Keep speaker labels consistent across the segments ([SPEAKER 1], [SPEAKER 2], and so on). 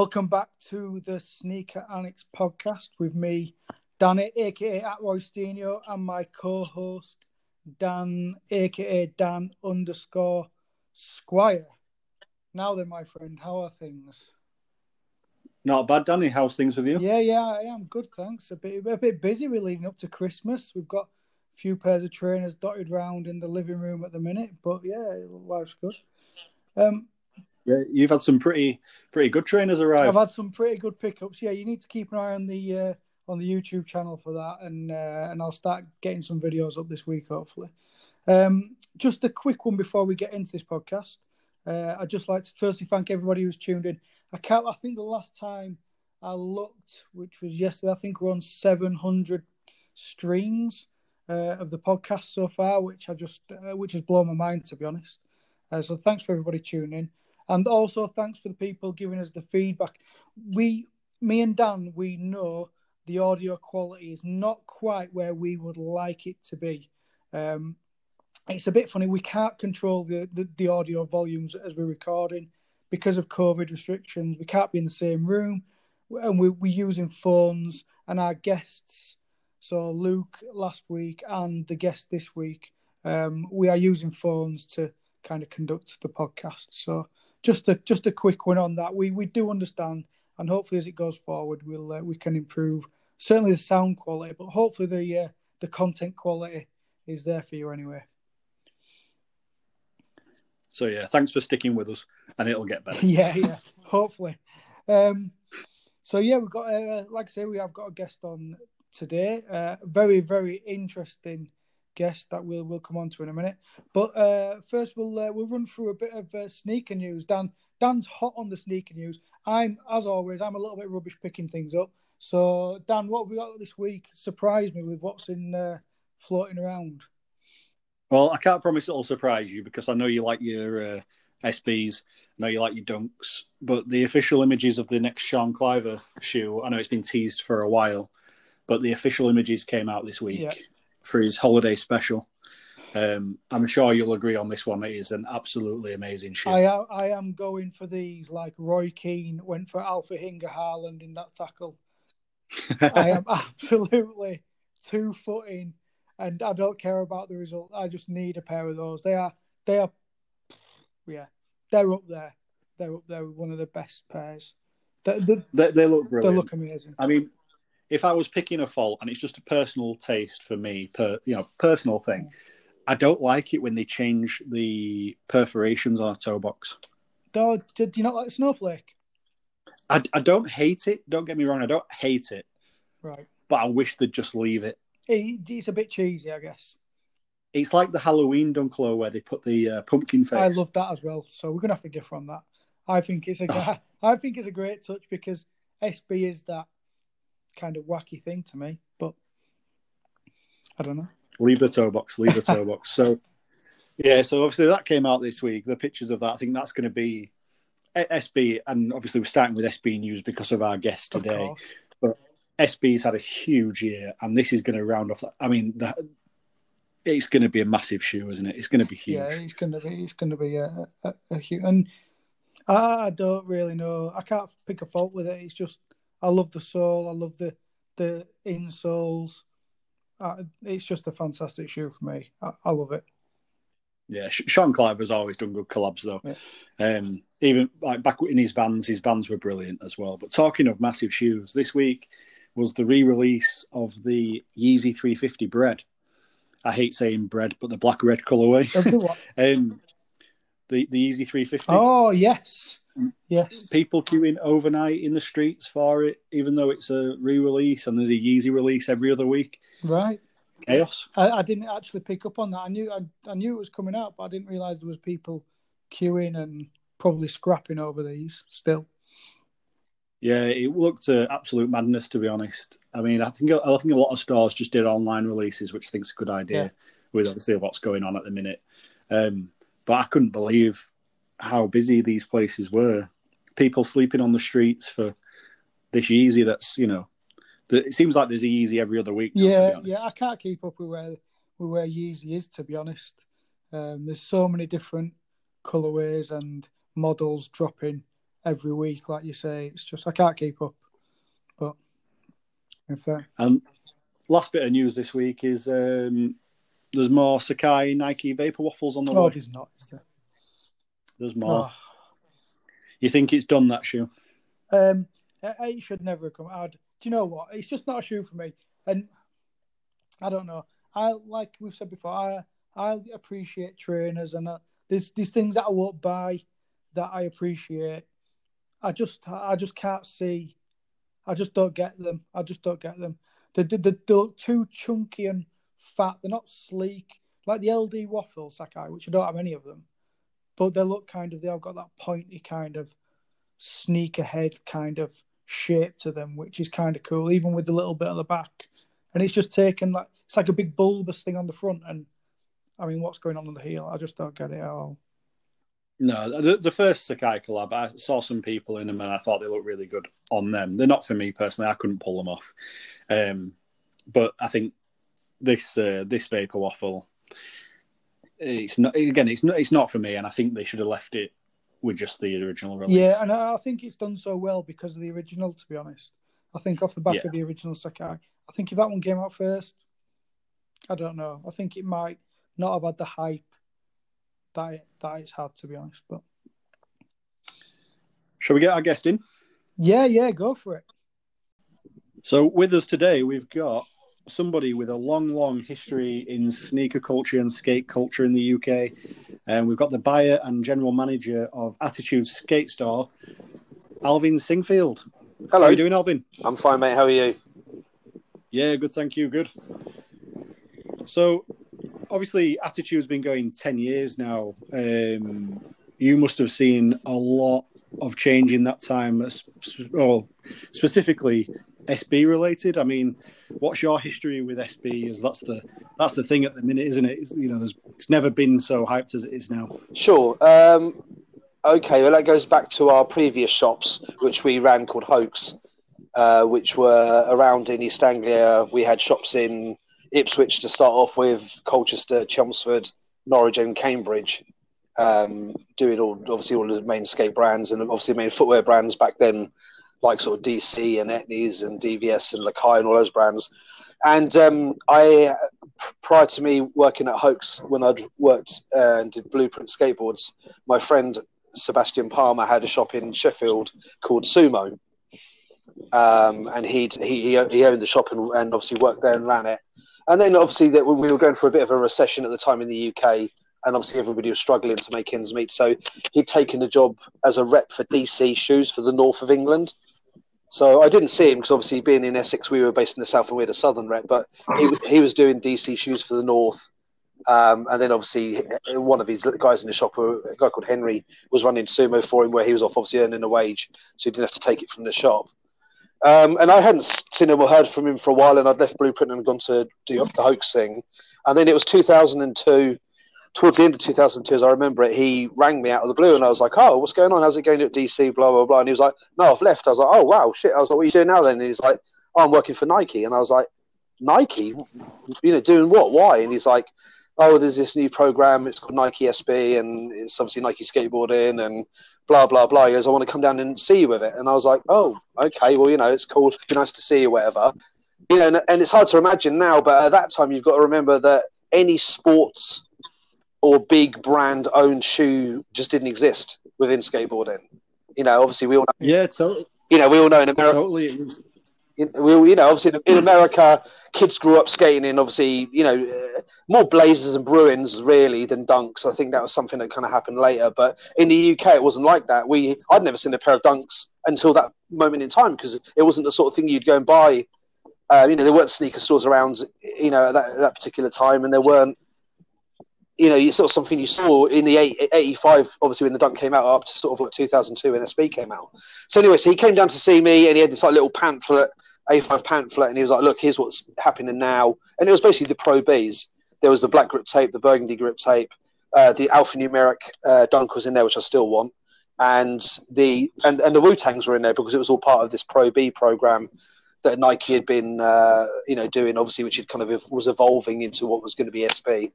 [SPEAKER 1] Welcome back to the Sneaker Annex podcast with me, Danny, aka at Roy Steno, and my co-host Dan, aka Dan underscore Squire. Now then, my friend, how are things?
[SPEAKER 2] Not bad, Danny. How's things with you?
[SPEAKER 1] Yeah, yeah, I am good, thanks. A bit, a bit busy. We're leading up to Christmas. We've got a few pairs of trainers dotted around in the living room at the minute, but yeah, life's good. Um,
[SPEAKER 2] yeah, you've had some pretty pretty good trainers arrive.
[SPEAKER 1] I've had some pretty good pickups. Yeah, you need to keep an eye on the uh, on the YouTube channel for that, and uh, and I'll start getting some videos up this week, hopefully. Um, just a quick one before we get into this podcast. Uh, I'd just like to firstly thank everybody who's tuned in. I can't. I think the last time I looked, which was yesterday, I think we're on 700 streams uh, of the podcast so far, which I just uh, which has blown my mind to be honest. Uh, so thanks for everybody tuning in. And also thanks for the people giving us the feedback. We, me and Dan, we know the audio quality is not quite where we would like it to be. Um, it's a bit funny. We can't control the, the, the audio volumes as we're recording because of COVID restrictions. We can't be in the same room, and we, we're using phones. And our guests, so Luke last week and the guest this week, um, we are using phones to kind of conduct the podcast. So just a just a quick one on that. We we do understand, and hopefully as it goes forward, we'll uh, we can improve certainly the sound quality, but hopefully the uh, the content quality is there for you anyway.
[SPEAKER 2] So yeah, thanks for sticking with us, and it'll get better.
[SPEAKER 1] yeah, yeah, hopefully. Um, so yeah, we've got uh, like I say, we have got a guest on today. Uh, very very interesting guest that we'll we'll come on to in a minute. But uh, first, we'll uh, we'll run through a bit of uh, sneaker news. Dan Dan's hot on the sneaker news. I'm as always. I'm a little bit rubbish picking things up. So Dan, what have we got this week? Surprise me with what's in uh, floating around.
[SPEAKER 2] Well, I can't promise it'll surprise you because I know you like your uh, SBs. I know you like your dunks. But the official images of the next Sean Cliver shoe, I know it's been teased for a while, but the official images came out this week. Yeah for his holiday special. Um, I'm sure you'll agree on this one. It is an absolutely amazing shoe.
[SPEAKER 1] I am, I am going for these like Roy Keane went for Alf-Inge Haaland in that tackle. I am absolutely two footing, and I don't care about the result. I just need a pair of those. They are they are yeah they're up there. They're up there with one of the best pairs.
[SPEAKER 2] They, they, they, they look brilliant.
[SPEAKER 1] They look amazing.
[SPEAKER 2] I mean, if I was picking a fault, and it's just a personal taste for me, per you know, personal thing, I don't like it when they change the perforations on a toe box.
[SPEAKER 1] Do, do you not like snowflake?
[SPEAKER 2] I, I don't hate it. Don't get me wrong. I don't hate it.
[SPEAKER 1] Right.
[SPEAKER 2] But I wish they'd just leave it.
[SPEAKER 1] it it's a bit cheesy, I guess.
[SPEAKER 2] It's like the Halloween Dunklo where they put the uh, pumpkin face.
[SPEAKER 1] I love that as well. So we're gonna have to differ on that. I think it's a. I think it's a great touch because SB is that kind of wacky thing to me, but I don't know.
[SPEAKER 2] Leave the toe box. Leave the toe box. So, yeah. So obviously that came out this week. The pictures of that. I think that's going to be SB, and obviously we're starting with SB news because of our guest today. But SB's had a huge year, and this is going to round off. That. I mean, that it's going to be a massive shoe, isn't it? It's going to be huge.
[SPEAKER 1] Yeah, it's going to be. It's going to be a, a, a huge. And I don't really know. I can't pick a fault with it. It's just I love the sole. I love the the insoles. Uh, it's just a fantastic shoe for me. I, I love it.
[SPEAKER 2] Yeah, Sean Cliver has always done good collabs though. Yeah. Um, even like back in his bands, his bands were brilliant as well. But talking of massive shoes, this week was the re-release of the Yeezy 350 Bread. I hate saying bread, but the black red colorway.
[SPEAKER 1] The
[SPEAKER 2] um, the the Yeezy 350.
[SPEAKER 1] Oh yes, Yes.
[SPEAKER 2] People queuing overnight in the streets for it, even though it's a re release and there's a Yeezy release every other week.
[SPEAKER 1] Right.
[SPEAKER 2] Chaos.
[SPEAKER 1] I, I, didn't actually pick up on that. I knew I, I knew it was coming out, but I didn't realise there was people queuing and probably scrapping over these still.
[SPEAKER 2] Yeah, it looked uh, absolute madness to be honest. I mean, I think I think a lot of stores just did online releases, which I think is a good idea yeah. with obviously what's going on at the minute. Um, but I couldn't believe how busy these places were. People sleeping on the streets for this Yeezy. That's you know, the, it seems like there's a Yeezy every other week. Now,
[SPEAKER 1] yeah, yeah. I can't keep up with where with where Yeezy is to be honest. Um, there's so many different colorways and models dropping every week, like you say. It's just I can't keep up. But in fact,
[SPEAKER 2] And last bit of news this week is um, there's more Sacai Nike Vapor Waffles on the
[SPEAKER 1] oh,
[SPEAKER 2] way.
[SPEAKER 1] there's not, is there?
[SPEAKER 2] There's more.
[SPEAKER 1] Oh.
[SPEAKER 2] You think it's done that shoe?
[SPEAKER 1] Um, it should never have come out. Do you know what? It's just not a shoe for me, and I don't know. I like we've said before. I I appreciate trainers, and uh, there's there's things that I won't buy that I appreciate. I just I just can't see. I just don't get them. I just don't get them. They they, they, they look too chunky and fat. They're not sleek like the LD waffle Sacai, which I don't have any of them, but they look kind of. They've got that pointy kind of sneaker head kind of shape to them, which is kind of cool, even with the little bit at the back. And it's just taken like it's like a big bulbous thing on the front, and I mean, what's going on on the heel? I just don't get it at all.
[SPEAKER 2] No, the, the first Sacai collab, I saw some people in them and I thought they looked really good on them. They're not for me personally. I couldn't pull them off. Um, but I think this uh, this vapor waffle, it's not again. It's not. It's not for me. And I think they should have left it with just the original release.
[SPEAKER 1] Yeah, and I think it's done so well because of the original. To be honest, I think off the back
[SPEAKER 2] Yeah.
[SPEAKER 1] of the original Sacai, I think if that one came out first, I don't know. I think it might not have had the hype that it, that it's had. To be honest, but
[SPEAKER 2] Shall we get our guest in?
[SPEAKER 1] yeah, yeah, go for it.
[SPEAKER 2] So with us today, we've got somebody with a long, long history in sneaker culture and skate culture in the UK. And we've got the buyer and general manager of Attitude Skate Store, Alvin Singfield.
[SPEAKER 3] Hello.
[SPEAKER 2] How are you doing, Alvin?
[SPEAKER 3] I'm fine, mate. How are you?
[SPEAKER 2] Yeah, good, thank you. Good. So, obviously, Attitude's been going 10 years now. Um, you must have seen a lot of change in that time, or specifically SB related. I mean, what's your history with SB? As that's the that's the thing at the minute, isn't it? It's, you know, it's never been so hyped as it is now.
[SPEAKER 3] Sure. Um, okay, well, that goes back to our previous shops, which we ran called Hoax, uh, which were around in East Anglia. We had shops in Ipswich to start off with, Colchester, Chelmsford, Norwich, and Cambridge, um, doing all obviously all the main skate brands and obviously main footwear brands back then, like sort of DC and Etnies and DVS and Lakai and all those brands. And um, I, prior to me working at Hoax, when I'd worked uh, and did Blueprint Skateboards, my friend Sebastian Palmer had a shop in Sheffield called Sumo, um, and he he he owned the shop and, and obviously worked there and ran it. And then obviously that we were going for a bit of a recession at the time in the UK, and obviously everybody was struggling to make ends meet. So he'd taken a job as a rep for DC Shoes for the north of England. So I didn't see him because obviously being in Essex, we were based in the south and we had a southern rep, but he, he was doing DC Shoes for the north. Um, and then obviously one of his guys in the shop, a guy called Henry, was running sumo for him, where he was off obviously earning a wage, so he didn't have to take it from the shop. Um, and I hadn't seen him or heard from him for a while, and I'd left Blueprint and gone to do the hoax thing. And then it was 2002, towards the end of 2002, as I remember it, he rang me out of the blue, and I was like, "Oh, what's going on? How's it going at DC?" Blah blah blah. And he was like, "No, I've left." I was like, "Oh wow, shit." I was like, "What are you doing now then?" And he's like, oh, "I'm working for Nike," and I was like, "Nike? You know, doing what? Why?" And he's like, "Oh, there's this new program. It's called Nike SB, and it's obviously Nike skateboarding and." Blah blah blah. He goes, I want to come down and see you with it, and I was like, "Oh, okay. Well, you know, it's cool. Be nice to see you, whatever." You know, and, and it's hard to imagine now, but at that time, you've got to remember that any sports or big brand owned shoe just didn't exist within skateboarding. You know, obviously we all know,
[SPEAKER 2] Yeah, totally.
[SPEAKER 3] you know, we all know in America,
[SPEAKER 2] Totally. It was,
[SPEAKER 3] in, we, you know, obviously in, in America, kids grew up skating in obviously, you know, uh, more Blazers and Bruins really than Dunks. I think that was something that kind of happened later. But in the UK, it wasn't like that. We, I'd never seen a pair of Dunks until that moment in time because it wasn't the sort of thing you'd go and buy. Uh, you know, there weren't sneaker stores around, you know, at that, at that particular time, and there weren't you know, you sort of something you saw in the 8, 85, obviously when the dunk came out, up to sort of like 2002 when SB came out. So anyway, so he came down to see me, and he had this like little pamphlet, A5 pamphlet, and he was like, "Look, here's what's happening now." And it was basically the Pro Bs. There was the black grip tape, the burgundy grip tape, uh, the alphanumeric uh, dunk was in there, which I still want, and the and, and the Wu Tangs were in there because it was all part of this Pro B program that Nike had been, uh, you know, doing obviously, which it kind of was evolving into what was going to be SB.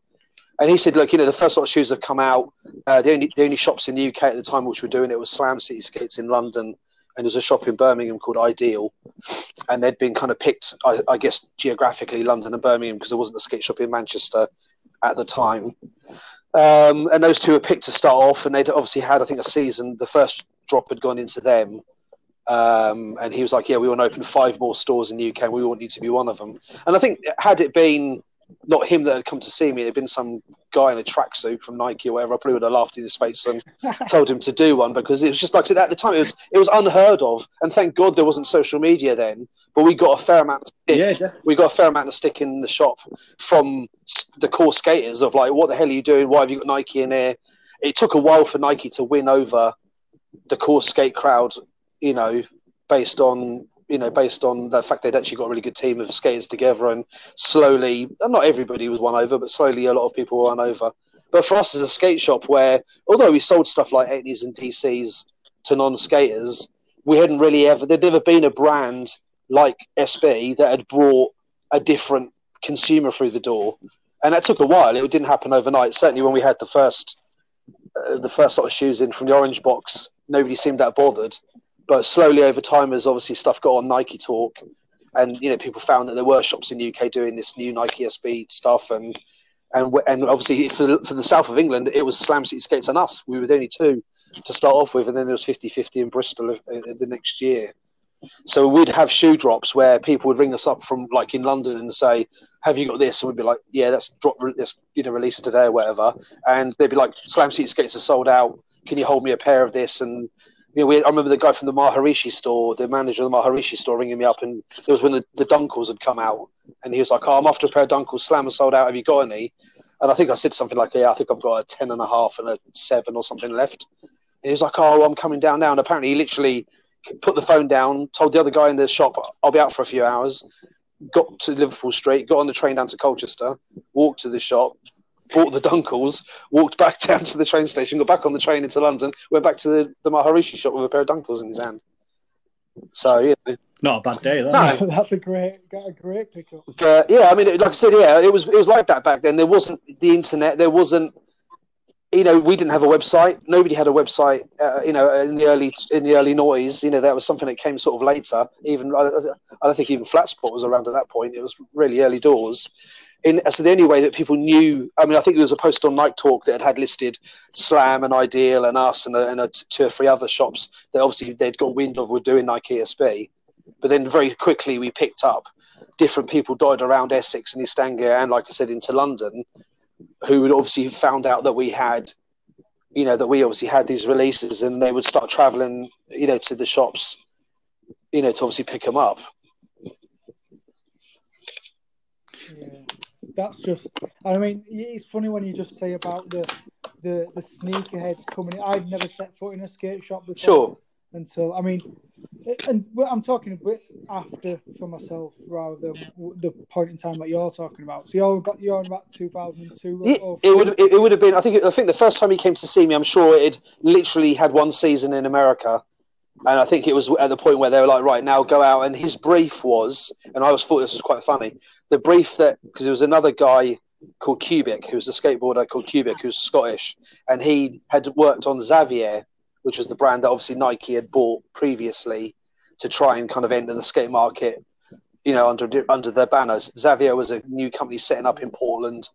[SPEAKER 3] And he said, look, you know, the first lot of shoes have come out. Uh, the only the only shops in the UK at the time which were doing it was Slam City Skates in London, and there's a shop in Birmingham called Ideal, and they'd been kind of picked, I, I guess, geographically London and Birmingham because there wasn't a skate shop in Manchester at the time. Um, and those two were picked to start off, and they'd obviously had, I think, a season. The first drop had gone into them, um, and he was like, "Yeah, we want to open five more stores in the UK, and we want you to be one of them." And I think had it been not him that had come to see me. There'd been some guy in a tracksuit from Nike or whatever. I probably would have laughed in his face and told him to do one because it was just like at the time it was it was unheard of. And thank God there wasn't social media then. But we got a fair amount of stick. Yeah, we got a fair amount of stick in the shop from the core skaters of like, what the hell are you doing? Why have you got Nike in here? It took a while for Nike to win over the core skate crowd, you know, based on you know, based on the fact they'd actually got a really good team of skaters together, and slowly, not everybody was won over, but slowly a lot of people were won over. But for us as a skate shop, where although we sold stuff like 80s and DCs to non-skaters, we hadn't really ever there'd never been a brand like SB that had brought a different consumer through the door, and that took a while. It didn't happen overnight. Certainly, when we had the first uh, the first sort of shoes in from the orange box, nobody seemed that bothered but slowly over time, as obviously stuff got on Nike Talk, and you know people found that there were shops in the UK doing this new Nike SB stuff, and and and obviously for the, for the south of England, it was Slam City Skates and us. We were the only two to start off with, and then there was 50-50 in Bristol uh, the next year. So we'd have shoe drops where people would ring us up from like in London and say, "Have you got this?" And we'd be like, "Yeah, that's drop this, you know, released today or whatever." And they'd be like, "Slam City Skates are sold out. Can you hold me a pair of this?" And you know, we, I remember the guy from the Maharishi store, the manager of the Maharishi store, ringing me up, and it was when the, the Dunkles had come out, and he was like, "Oh, I'm after a pair of Dunkles. Slammer sold out. Have you got any?" And I think I said something like, "Yeah, I think I've got a ten and a half and a seven or something left." And he was like, "Oh, I'm coming down now." And apparently, he literally put the phone down, told the other guy in the shop, "I'll be out for a few hours." Got to Liverpool Street, got on the train down to Colchester, walked to the shop, bought the Dunkles, walked back down to the train station, got back on the train into London, went back to the, the Maharishi shop with a pair of Dunkles in his hand. So yeah,
[SPEAKER 2] not a bad day.
[SPEAKER 1] That, no, that's a great, got a great pickup.
[SPEAKER 3] But, yeah, I mean, like I said, yeah, it was it was like that back then. There wasn't the internet. There wasn't, you know, we didn't have a website. Nobody had a website. Uh, you know, in the early in the early noise, you know, that was something that came sort of later. Even I, I don't think even Flatspot was around at that point. It was really early doors in so the only way that people knew i mean i think there was a post on nike talk that had listed slam and ideal and us and, a, and two or three other shops that obviously they'd got wind of were doing nike sb but then very quickly we picked up different people dotted around essex and east anglia and like i said into london who would obviously found out that we had you know that we obviously had these releases and they would start traveling you know to the shops you know to obviously pick them up.
[SPEAKER 1] Yeah that's just. I mean, it's funny when you just say about the the the sneakerheads coming. in. I've never set foot in a skate shop before.
[SPEAKER 3] Sure.
[SPEAKER 1] Until I mean, and I'm talking a bit after for myself rather than the point in time that you're talking about. So you're about you're about 2002.
[SPEAKER 3] It, it would it, it would have been. I think I think the first time he came to see me, I'm sure it literally had one season in America and I think it was at the point where they were like, right now, go out. And his brief was, and I was thought this was quite funny. The brief that because there was another guy called Cubic, who was a skateboarder called Cubic, who's Scottish, and he had worked on Savier, which was the brand that obviously Nike had bought previously to try and kind of enter the skate market you know, under under their banners. Savier was a new company setting up in Portland.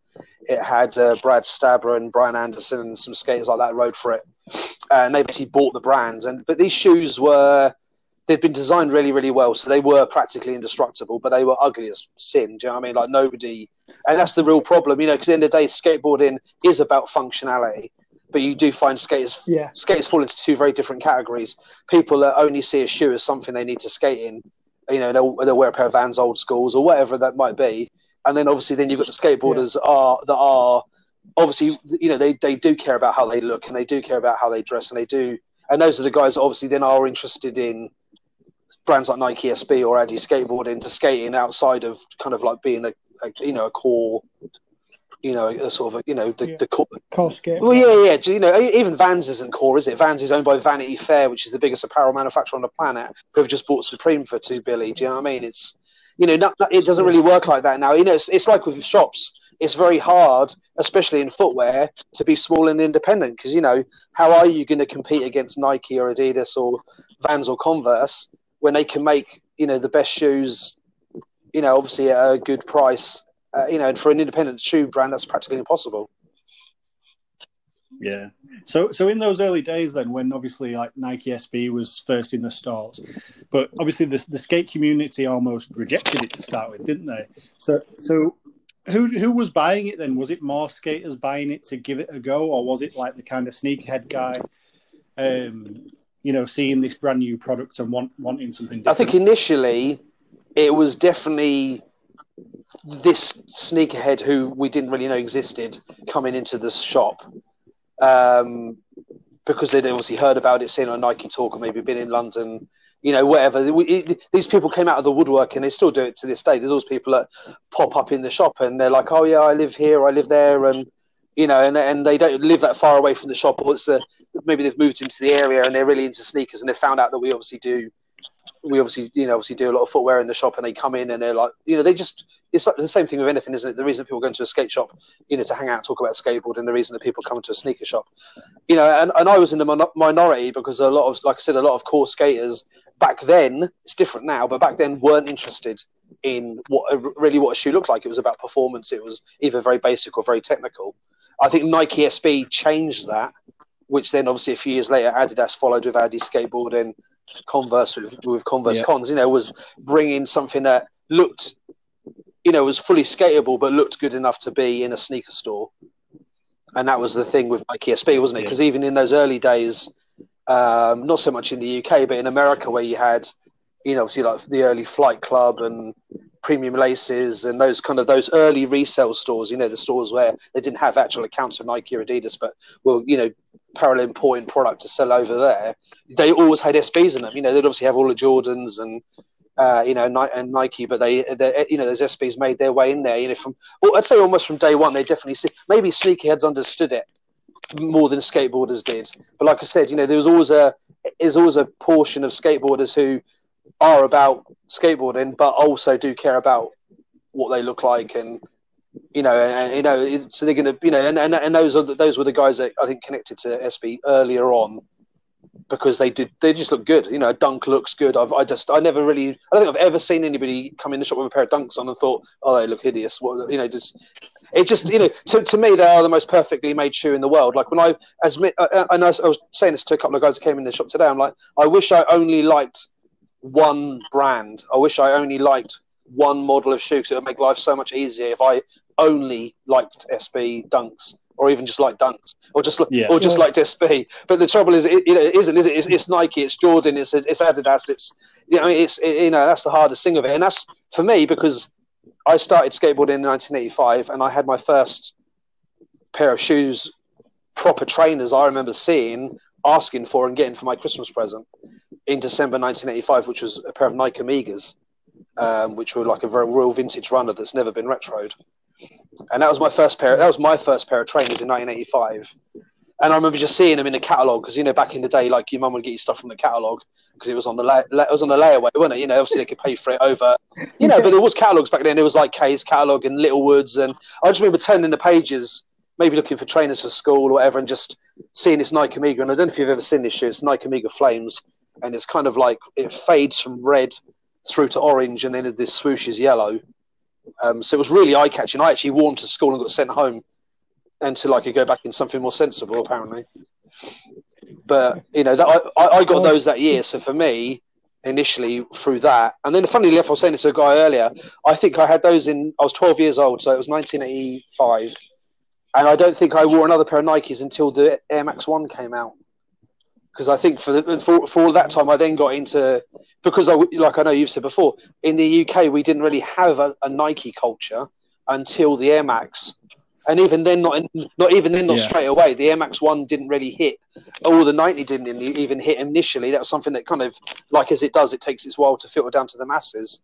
[SPEAKER 3] It had uh, Brad Staba and Brian Anderson and some skaters like that rode for it, and they basically bought the brand. And but these shoes were they'd been designed really, really well, so they were practically indestructible, but they were ugly as sin. Do you know what I mean? Like nobody, and that's the real problem, you know, because at the end of the day, skateboarding is about functionality. But you do find skaters,
[SPEAKER 1] yeah.
[SPEAKER 3] skaters fall into two very different categories. People that only see a shoe as something they need to skate in, you know, they'll, they'll wear a pair of Vans old schools or whatever that might be. And then obviously then you've got the skateboarders yeah. are that are obviously you know they, they do care about how they look and they do care about how they dress and they do and those are the guys that obviously then are interested in brands like Nike SB or Adi skateboarding to skating outside of kind of like being a, a you know a core you know, a sort of, a, you know, the, yeah. the core.
[SPEAKER 1] skate.
[SPEAKER 3] Well, yeah, yeah. You know, even Vans isn't core, is it? Vans is owned by Vanity Fair, which is the biggest apparel manufacturer on the planet, who have just bought Supreme for two billion. Do you know what I mean? It's, you know, not, not, it doesn't really work like that now. You know, it's, it's like with shops. it's very hard, especially in footwear, to be small and independent because you know how are you going to compete against Nike or Adidas or Vans or Converse when they can make you know the best shoes, you know, obviously at a good price, uh, you know, and for an independent shoe brand, that's practically impossible.
[SPEAKER 2] Yeah. So, so in those early days, then, when obviously like Nike SB was first in the stores, but obviously the the skate community almost rejected it to start with, didn't they? So, so who who was buying it then? Was it more skaters buying it to give it a go, or was it like the kind of sneakerhead guy, um, you know, seeing this brand new product and want, wanting something? Different?
[SPEAKER 3] I think initially it was definitely this sneakerhead who we didn't really know existed coming into the shop um, because they'd obviously heard about it, seen on Nike Talk, or maybe been in London, you know, whatever. We, it, these people came out of the woodwork, and they still do it to this day. There's always people that pop up in the shop, and they're like, "Oh yeah, I live here, I live there," and you know, and and they don't live that far away from the shop, or it's a, maybe they've moved into the area and they're really into sneakers, and they found out that we obviously do we obviously you know obviously do a lot of footwear in the shop and they come in and they're like you know they just it's like the same thing with anything isn't it? The reason people go into a skate shop you know to hang out talk about skateboard and the reason that people come to a sneaker shop. You know and, and i was in the mon- minority because a lot of like i said a lot of core skaters back then it's different now but back then weren't interested in what really what a shoe looked like. It was about performance. It was either very basic or very technical i think nike sb changed that which then obviously a few years later adidas followed with adi skateboard and Converse with, with Converse yeah. cons, you know, was bringing something that looked, you know, was fully skatable but looked good enough to be in a sneaker store. And that was the thing with Nike SB, wasn't it? Because yeah. even in those early days, um, not so much in the UK, but in America, where you had, you know, obviously like the early Flight Club and Premium Laces and those kind of those early resale stores, you know, the stores where they didn't have actual accounts of Nike or Adidas, but were, you know, parallel importing product to sell over there, they always had SBs in them. You know, they'd obviously have all the Jordans and uh, you know, and Nike, but they, you know, those SBs made their way in there. You know, from well, I'd say almost from day one, they definitely see, maybe sneakerheads understood it more than skateboarders did. But like I said, you know, there was always a there's always a portion of skateboarders who are about skateboarding, but also do care about what they look like and you know, and, you know, so they're going to, you know, and, and, and those are the, those were the guys that I think connected to SB earlier on because they did they just look good. You know, dunk looks good. I've I just I never really I don't think I've ever seen anybody come in the shop with a pair of dunks on and thought, oh, they look hideous. What you know, just it just you know to, to me they are the most perfectly made shoe in the world. Like when I as uh, uh, and I, I was saying this to a couple of guys that came in the shop today. I'm like, I wish I only liked one brand. I wish I only liked one model of shoe because it would make life so much easier if I only liked SB dunks or even just like dunks or just yeah. or just yeah. liked SB. But the trouble is, it, you know, it isn't, is it? It's, it's, Nike, it's Jordan, it's it's Adidas, it's you know, it's it, you know that's the hardest thing of it, and that's for me because I started skateboarding in 1985 and I had my first pair of shoes, proper trainers. I remember seeing, asking for, and getting for my Christmas present in December 1985, which was a pair of Nike Amigas, Um, which were like a very real vintage runner that's never been retroed and that was my first pair. That was my first pair of trainers in 1985. And I remember just seeing them in the catalog because you know back in the day, like your mum would get you stuff from the catalog because it was on the la- it was on the layaway, wasn't it? You know, obviously they could pay for it over, you know. but there was catalogs back then. There was like Kay's catalog and Littlewoods, and I just remember turning the pages, maybe looking for trainers for school or whatever, and just seeing this Nike Amiga. And I don't know if you've ever seen this shoe. It's Nike Amiga Flames, and it's kind of like it fades from red through to orange, and then this swoosh is yellow um, so it was really eye catching. I actually wore to school and got sent home until I could go back in something more sensible, apparently. But you know, that, I, I got those that year. So for me, initially through that, and then funnily enough, I was saying this to a guy earlier. I think I had those in. I was 12 years old, so it was 1985, and I don't think I wore another pair of Nikes until the Air Max One came out because I think for, the, for for all that time I then got into because I like I know you've said before in the UK we didn't really have a, a Nike culture until the Air Max, and even then not in, not even then not yeah. straight away. The Air Max One didn't really hit, or the ninety didn't even hit initially. That was something that kind of like as it does, it takes its while to filter down to the masses.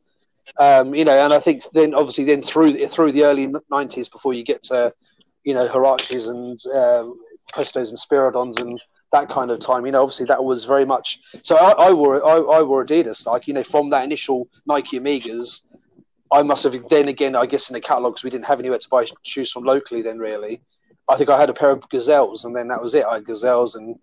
[SPEAKER 3] Um, you know, and I think then obviously then through through the early nineties before you get to you know Huaraches and uh, Prestos and Spiridons and that kind of time. You know, obviously that was very much. So I, I wore I, I, wore Adidas. Like you know, from that initial Nike Amigas. I must have then again, I guess in the catalogs we didn't have anywhere to buy shoes from locally. Then really, I think I had a pair of gazelles, and then that was it. I had gazelles and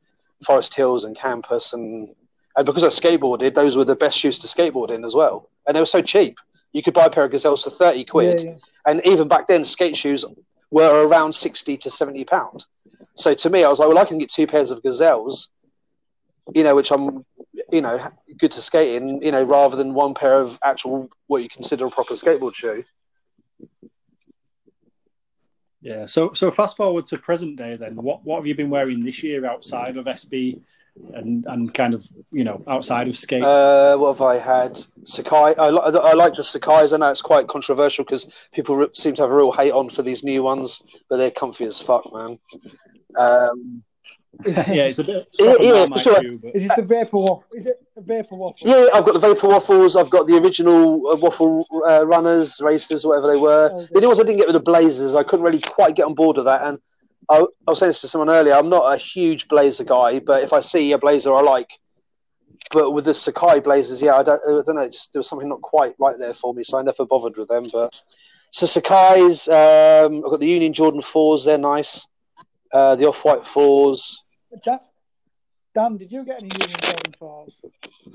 [SPEAKER 3] Forest Hills and Campus, and and because I skateboarded, those were the best shoes to skateboard in as well, and they were so cheap. You could buy a pair of gazelles for thirty quid,
[SPEAKER 1] Yeah, yeah.
[SPEAKER 3] and even back then, skate shoes were around sixty to seventy pound. So to me, I was like, well, I can get two pairs of gazelles, you know, which I'm, you know, good to skate in, you know, rather than one pair of actual what you consider a proper skateboard shoe.
[SPEAKER 2] Yeah. So so fast forward to present day then. What what have you been wearing this year outside of SB and and kind of you know outside of skate?
[SPEAKER 3] Uh, what have I had? Sacai. I, I like the Sacai's. I know it's quite controversial because people seem to have a real hate on for these new ones, but they're comfy as fuck, man. Um,
[SPEAKER 2] yeah, it's a bit
[SPEAKER 3] Yeah, yeah, for sure.
[SPEAKER 2] shoe, but
[SPEAKER 1] Is this the vapor waffle? Is it a vapor waffle?
[SPEAKER 3] yeah, I've got the Vapor Waffles. I've got the original uh, Waffle uh, Runners, Racers, whatever they were.
[SPEAKER 1] Oh,
[SPEAKER 3] The new ones I didn't get with the Blazers. I couldn't really quite get on board with that. And I, I was saying this to someone earlier. I'm not a huge Blazer guy, but if I see a Blazer I like, but with the Sacai Blazers, yeah, I don't, I don't know. Just there was something not quite right there for me, so I never bothered with them. But so Sacai's, um, I've got the Union Jordan fours. They're nice. Uh, the Off White fours.
[SPEAKER 1] Dan, Dan, did you get any Union Jordan fours?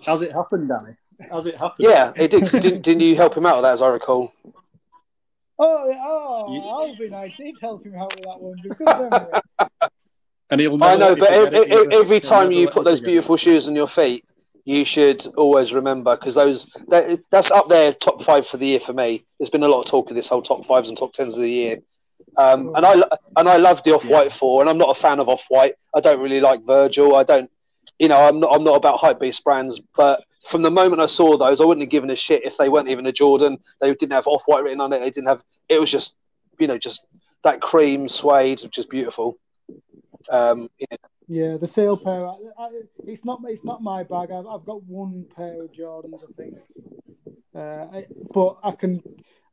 [SPEAKER 2] has it happened, Danny? Has it happened?
[SPEAKER 3] Yeah, it did. didn't, didn't you help him out with that, as I recall?
[SPEAKER 1] Oh, oh,
[SPEAKER 2] You-
[SPEAKER 1] Alvin, I did help him out with that one. Good memory.
[SPEAKER 2] And he'll
[SPEAKER 3] I know, but
[SPEAKER 2] forget
[SPEAKER 3] ev-
[SPEAKER 2] it
[SPEAKER 3] ev- every time you put those beautiful shoes on your feet, you should always remember because those that, that's up there top five for the year for me. There's been a lot of talk of this whole top fives and top tens of the year, um, and I and I love the off white
[SPEAKER 2] Yeah.
[SPEAKER 3] four, and I'm not a fan of off white. I don't really like Virgil. I don't, you know, I'm not I'm not about hype beast brands. But from the moment I saw those, I wouldn't have given a shit if they weren't even a Jordan. They didn't have off white written on it. They didn't have. It was just, you know, just that cream suede, which is beautiful. Um, yeah.
[SPEAKER 1] Yeah, the sale pair. I, I, it's not. It's not my bag. I've, I've got one pair of Jordans, I think. Uh, I, but I can.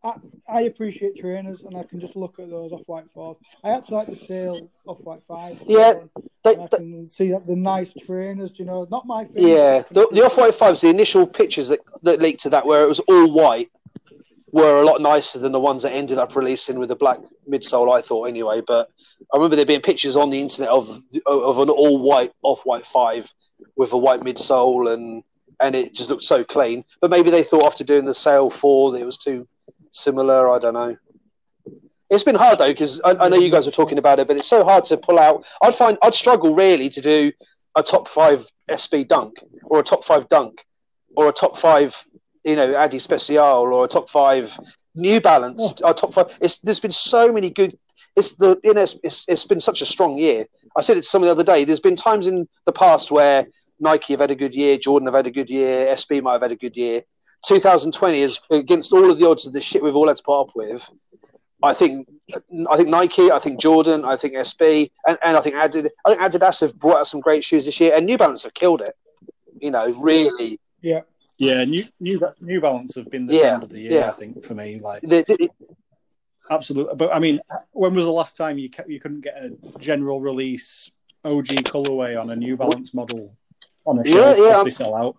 [SPEAKER 1] I, I appreciate trainers, and I can just look at those off white fours. I actually like the sale off white five.
[SPEAKER 3] Yeah, they-
[SPEAKER 1] I can see that the nice trainers. Do you know? Not my thing.
[SPEAKER 3] Yeah, the, the off white fives, the initial pictures that, that leaked to that, where it was all white, were a lot nicer than the ones that ended up releasing with the black midsole. I thought anyway, but I remember there being pictures on the internet of of an all white off white five with a white midsole, and and it just looked so clean. But maybe they thought after doing the sale four that it was too similar. I don't know. It's been hard though because I, I know you guys were talking about it, but it's so hard to pull out. I'd find I'd struggle really to do a top five SB dunk or a top five dunk or a top five, you know, Adi Special or a top five New Balance, or top five. It's there's been so many good. It's the you know it's, it's it's been such a strong year. I said it to someone the other day. There's been times in the past where Nike have had a good year, Jordan have had a good year, SB might have had a good year. 2020 is against all of the odds of the shit we've all had to put up with. I think I think Nike, I think Jordan, I think SB, and, and I think Adidas. I think Adidas have brought out some great shoes this year, and New Balance have killed it. You know, really.
[SPEAKER 1] Yeah.
[SPEAKER 2] Yeah, New New New Balance have been the
[SPEAKER 3] Yeah,
[SPEAKER 2] trend of the year.
[SPEAKER 3] yeah.
[SPEAKER 2] I think for me, like
[SPEAKER 3] The, the,
[SPEAKER 2] absolutely. But I mean, when was the last time you ca- you couldn't get a general release OG colorway on a New Balance model on a shelf
[SPEAKER 3] yeah,
[SPEAKER 2] because
[SPEAKER 3] I'm-
[SPEAKER 2] they sell out?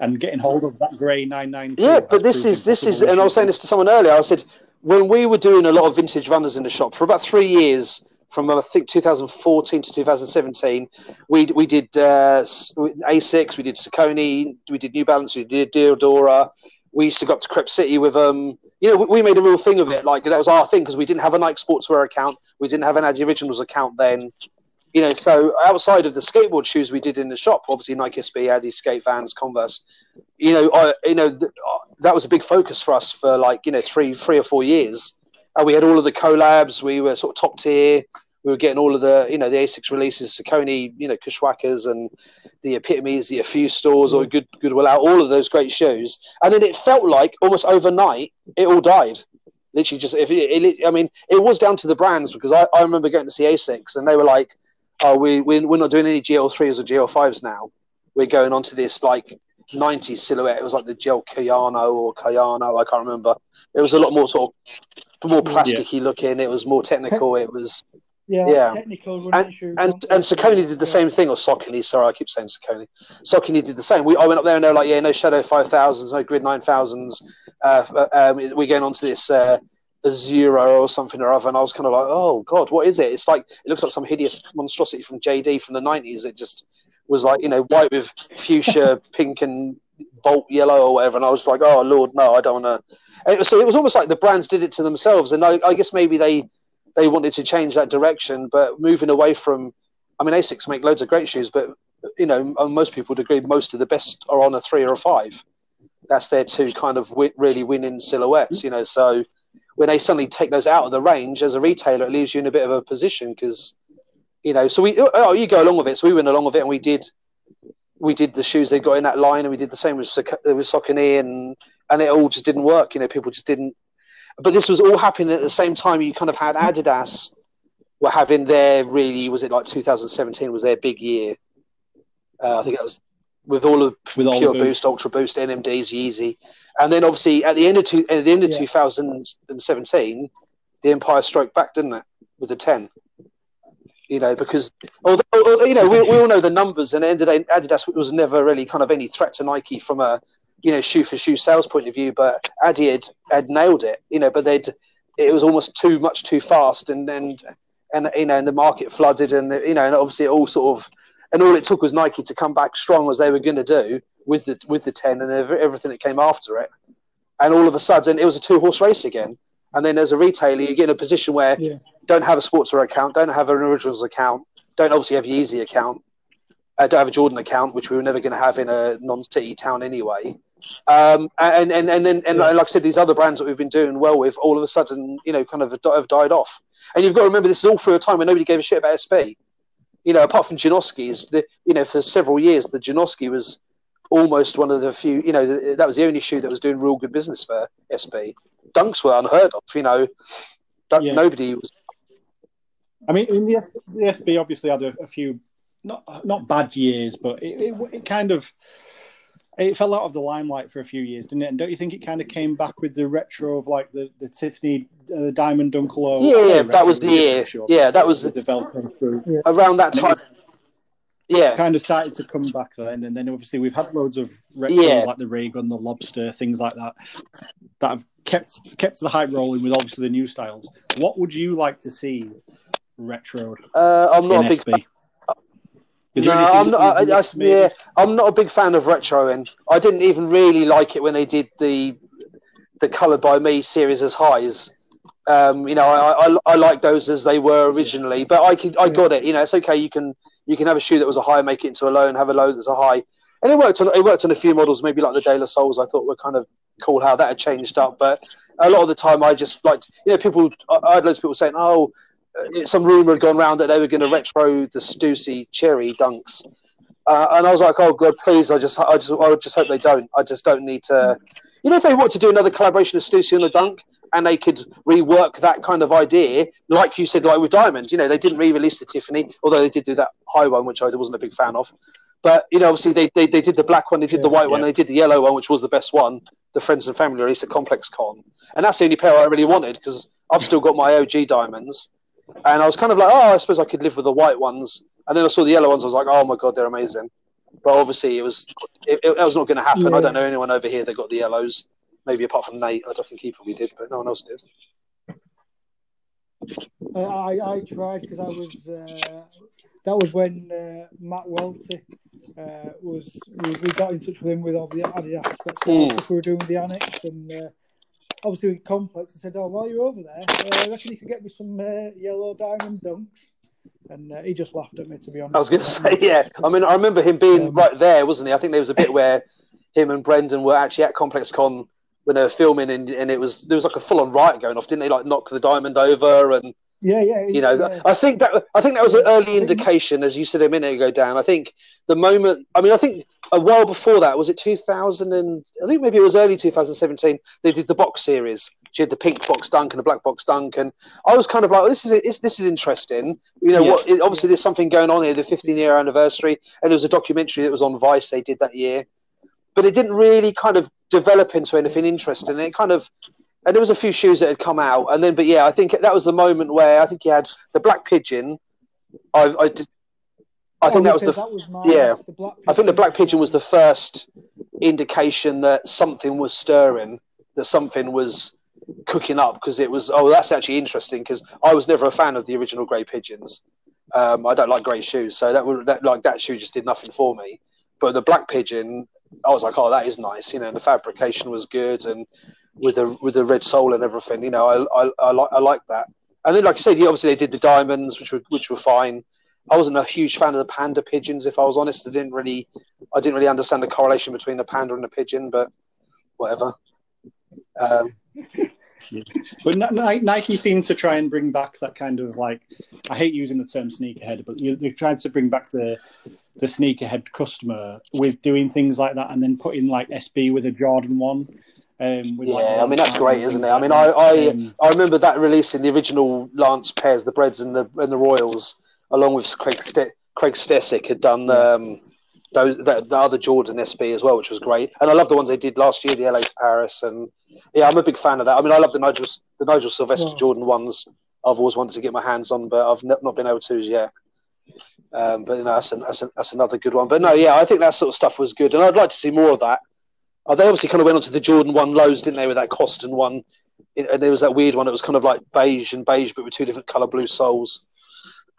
[SPEAKER 2] And getting hold of that grey nine nine.
[SPEAKER 3] yeah, but this is this is, and I was saying this to someone earlier. I said when we were doing a lot of vintage runners in the shop for about three years, from I think 2014 to 2017, we we did uh, Asics, we did Saucony, we did New Balance, we did Diadora. We used to go up to Crep City with um, you know, we, we made a real thing of it. Like that was our thing because we didn't have a Nike Sportswear account, we didn't have an Adi Originals account then. You know, so outside of the skateboard shoes we did in the shop, obviously Nike SB, Adidas, skate vans, Converse. You know, I, you know th- that was a big focus for us for like you know three, three or four years. And we had all of the collabs. We were sort of top tier. We were getting all of the you know the Asics releases, Saucony, you know, Kushwakas and the epitomes, the a few stores or good goodwill out, all of those great shows. And then it felt like almost overnight it all died. Literally, just if it, it, I mean, it was down to the brands because I, I remember going to see Asics and they were like, "Oh, we, we we're not doing any GL3s or GL5s now. We're going on to this like 90s silhouette. It was like the Gel Kayano or Kayano, I can't remember. It was a lot more sort of more plasticky looking. It was more technical. It was
[SPEAKER 1] Yeah,
[SPEAKER 3] Yeah.
[SPEAKER 1] technical
[SPEAKER 3] And
[SPEAKER 1] shoes.
[SPEAKER 3] and,
[SPEAKER 1] aren't
[SPEAKER 3] and
[SPEAKER 1] they?
[SPEAKER 3] Did the
[SPEAKER 1] Yeah.
[SPEAKER 3] same thing, or Saucony. Sorry, I keep saying Saucony. Saucony did the same. We I went up there and they're like, yeah, no Shadow five thousands, no Grid nine thousands. Uh, um, we're going on to this uh, Azura or something or other, and I was kind of like, oh god, what is it? It's like it looks like some hideous monstrosity from JD from the nineties. It just was like you know white with fuchsia, pink, and Volt yellow or whatever, and I was like, oh lord, no, I don't want to. It so it was almost like the brands did it to themselves, and I, I guess maybe they they wanted to change that direction, but moving away from. I mean, Asics make loads of great shoes, but you know, um, most people would agree most of the best are on a three or a five. That's their two kind of wi- really winning silhouettes, you know. So when they suddenly take those out of the range as a retailer, it leaves you in a bit of a position because, you know, so we oh you go along with it. So we went along with it and we did we did the shoes they got in that line and we did the same with with Saucony and and it all just didn't work. You know, people just didn't. But this was all happening at the same time. You kind of had Adidas were having their really was it like 2017 was their big year. Uh, I think it was with all of
[SPEAKER 2] With all the
[SPEAKER 3] Pure
[SPEAKER 2] boost.
[SPEAKER 3] Boost, Ultra Boost, NMDs, Yeezy, and then obviously at the end of two, at the end of
[SPEAKER 1] Yeah.
[SPEAKER 3] 2017, the Empire stroked back, didn't it, with the 10? You know, because although although, you know we, we all know the numbers, and at the end of the day, Adidas was never really kind of any threat to Nike from a you know shoe for shoe sales point of view, but Adi had, had nailed it. You know, but they'd it was almost too much too fast, and and and you know, and the market flooded, and you know, and obviously it all sort of and all it took was Nike to come back strong as they were going to do with the with the ten and everything that came after it, and all of a sudden it was a two horse race again. And then as a retailer, you get in a position where
[SPEAKER 1] Yeah.
[SPEAKER 3] don't have a sportswear account, don't have an originals account, don't obviously have Yeezy account, uh, don't have a Jordan account, which we were never going to have in a non-city town anyway. Um, and and and then and
[SPEAKER 1] Yeah.
[SPEAKER 3] like I said, these other brands that we've been doing well with, all of a sudden, you know, kind of have died off. And you've got to remember, this is all through a time when nobody gave a shit about SB. You know, apart from Janoski's, the, you know, for several years, the Janoski was almost one of the few. You know, th that was the only shoe that was doing real good business for SB. Dunks were unheard of. You know, Dunk,
[SPEAKER 2] Yeah.
[SPEAKER 3] nobody was.
[SPEAKER 2] I mean, in the, the SB obviously had a, a few not not bad years, but it, it, it kind of it fell out of the limelight for a few years, didn't it? And don't you think it kind of came back with the retro of like the the Tiffany uh, the Diamond Dunk low?
[SPEAKER 3] Yeah, yeah, that was the year.
[SPEAKER 2] sure,
[SPEAKER 3] Yeah, that was
[SPEAKER 2] the developing through.
[SPEAKER 3] around that time. Yeah,
[SPEAKER 2] kind of started to come back then, and then obviously we've had loads of retros
[SPEAKER 3] Yeah.
[SPEAKER 2] like the Raygun, the Lobster, things like that, that have kept kept the hype rolling with obviously the new styles. What would you like to see retro
[SPEAKER 3] uh, I'm not
[SPEAKER 2] in
[SPEAKER 3] a big.
[SPEAKER 2] SB?
[SPEAKER 3] No, I'm not. I, I, yeah, I'm not a big fan of retroing. I didn't even really like it when they did the the Colored by Me series as highs. Um, you know, I, I I like those as they were originally, but I could I got it. You know, it's okay. You can you can have a shoe that was a high, make it into a low, and have a low that's a high. And it worked on it worked on a few models, maybe like the De La Souls. I thought were kind of cool how that had changed up, but a lot of the time I just liked. You know, people. I, I had loads of people saying, "Oh, some rumor had gone around that they were going to retro the Stussy Cherry Dunks." Uh, and I was like, "Oh God, please! I just, I just, I just hope they don't. I just don't need to. You know, if they want to do another collaboration of Stussy and the Dunk, and they could rework that kind of idea, like you said, like with Diamond. You know, they didn't re-release the Tiffany, although they did do that high one, which I wasn't a big fan of. But you know, obviously they, they, they did the black one, they did the white one,
[SPEAKER 2] Yeah.
[SPEAKER 3] they did the yellow one, which was the best one. The Friends and Family release at Complex Con, and that's the only pair I really wanted because I've still got my OG diamonds. And I was kind of like, oh, I suppose I could live with the white ones. And then I saw the yellow ones. I was like, oh my god, they're amazing. But obviously, it was it, it, was not going to happen. I don't know anyone over here that got the yellows. Maybe apart from Nate, I don't think he probably did, but no one else did.
[SPEAKER 1] Uh, I I tried because I was uh, that was when uh, Matt Welty uh, was we, we got in touch with him with all the Adidas special
[SPEAKER 3] Mm.
[SPEAKER 1] stuff we were doing with the annex and uh, obviously with Complex I said oh while you're over there uh, I reckon you could get me some uh, yellow diamond dunks and uh, he just laughed at me to be honest.
[SPEAKER 3] I was going to say, yeah. I mean, I remember him being
[SPEAKER 1] Um,
[SPEAKER 3] right there, wasn't he? I think there was a bit where him and Brendan were actually at Complex Con when they were filming, and, and it was there was like a full on riot going off, didn't they? Like knock the diamond over, and
[SPEAKER 1] Yeah, yeah.
[SPEAKER 3] you know,
[SPEAKER 1] yeah.
[SPEAKER 3] I think that I think that was an early indication, as you said a minute ago, Dan. I think the moment, I mean, I think a while before that was it 2000 and I think maybe it was early 2017. They did the box series. She had the pink box dunk and the black box dunk, and I was kind of like, oh, this is this, this is interesting. You know,
[SPEAKER 2] Yeah.
[SPEAKER 3] what? It, obviously, there's something going on here. The 15 year anniversary, and there was a documentary that was on Vice. They did that year, but it didn't really kind of develop into anything interesting. It kind of and there was a few shoes that had come out, and then but yeah, I think that was the moment where I think he had the black pigeon. I, I, did, I think that was the
[SPEAKER 1] that was my,
[SPEAKER 3] yeah.
[SPEAKER 1] the black
[SPEAKER 3] I think the black pigeon was the first indication that something was stirring, that something was cooking up because it was oh that's actually interesting because I was never a fan of the original grey pigeons. Um, I don't like grey shoes, so that would that like that shoe just did nothing for me. But the black pigeon, I was like, oh, that is nice. You know, the fabrication was good, and with the with the red sole and everything, you know, I I, I like I like that. And then, like you said, yeah, obviously they did the diamonds, which were which were fine. I wasn't a huge fan of the panda pigeons, if I was honest. I didn't really, I didn't really understand the correlation between the panda and the pigeon, but whatever. Um,
[SPEAKER 2] But Ni- Nike seemed to try and bring back that kind of like I hate using the term sneakerhead, but they tried to bring back the the sneakerhead customer with doing things like that, and then putting like SB with a Jordan one. Um, with,
[SPEAKER 3] yeah,
[SPEAKER 2] like,
[SPEAKER 3] I mean that's great, isn't it? I mean, I. I,
[SPEAKER 2] Um,
[SPEAKER 3] I remember that release in the original Lance pairs, the Breads and the and the Royals, along with Craig St- Craig Stecyk had done um, those the, the other Jordan SB as well, which was great. And I love the ones they did last year, the LA to Paris, and yeah, I'm a big fan of that. I mean, I love the Nigel the Nigel Sylvester
[SPEAKER 1] Yeah.
[SPEAKER 3] Jordan ones. I've always wanted to get my hands on, but I've not been able to as yet. Um, but you know, that's, an, that's, an, that's another good one. But no, yeah, I think that sort of stuff was good, and I'd like to see more of that. Uh, they obviously kind of went on to the Jordan one lows, didn't they, with that Koston one? It- And there was that weird one that was kind of like beige and beige, but with two different color blue soles,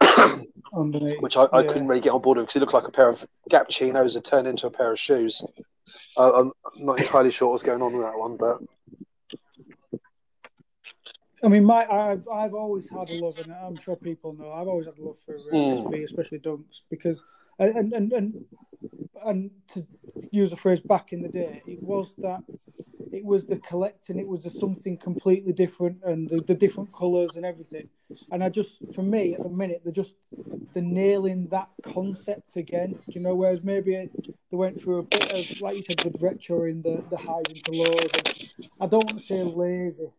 [SPEAKER 3] which I, I
[SPEAKER 1] yeah.
[SPEAKER 3] couldn't really get on board with because it looked like a pair of Gap chinos had turned into a pair of shoes. Uh, I'm not entirely sure what's going on with that one, but
[SPEAKER 1] I mean, my I've I've always had a love, and I'm sure people know. I've always had a love for uh,
[SPEAKER 3] Mm.
[SPEAKER 1] SB, especially dunks, because and and and and to use a phrase back in the day, it was that it was the collecting, it was the something completely different, and the, the different colours and everything. And I just, for me, at the minute, they're just they're nailing that concept again. You know? Whereas maybe they went through a bit of, like you said, with retro in the the highs into lows. And I don't want to say lazy,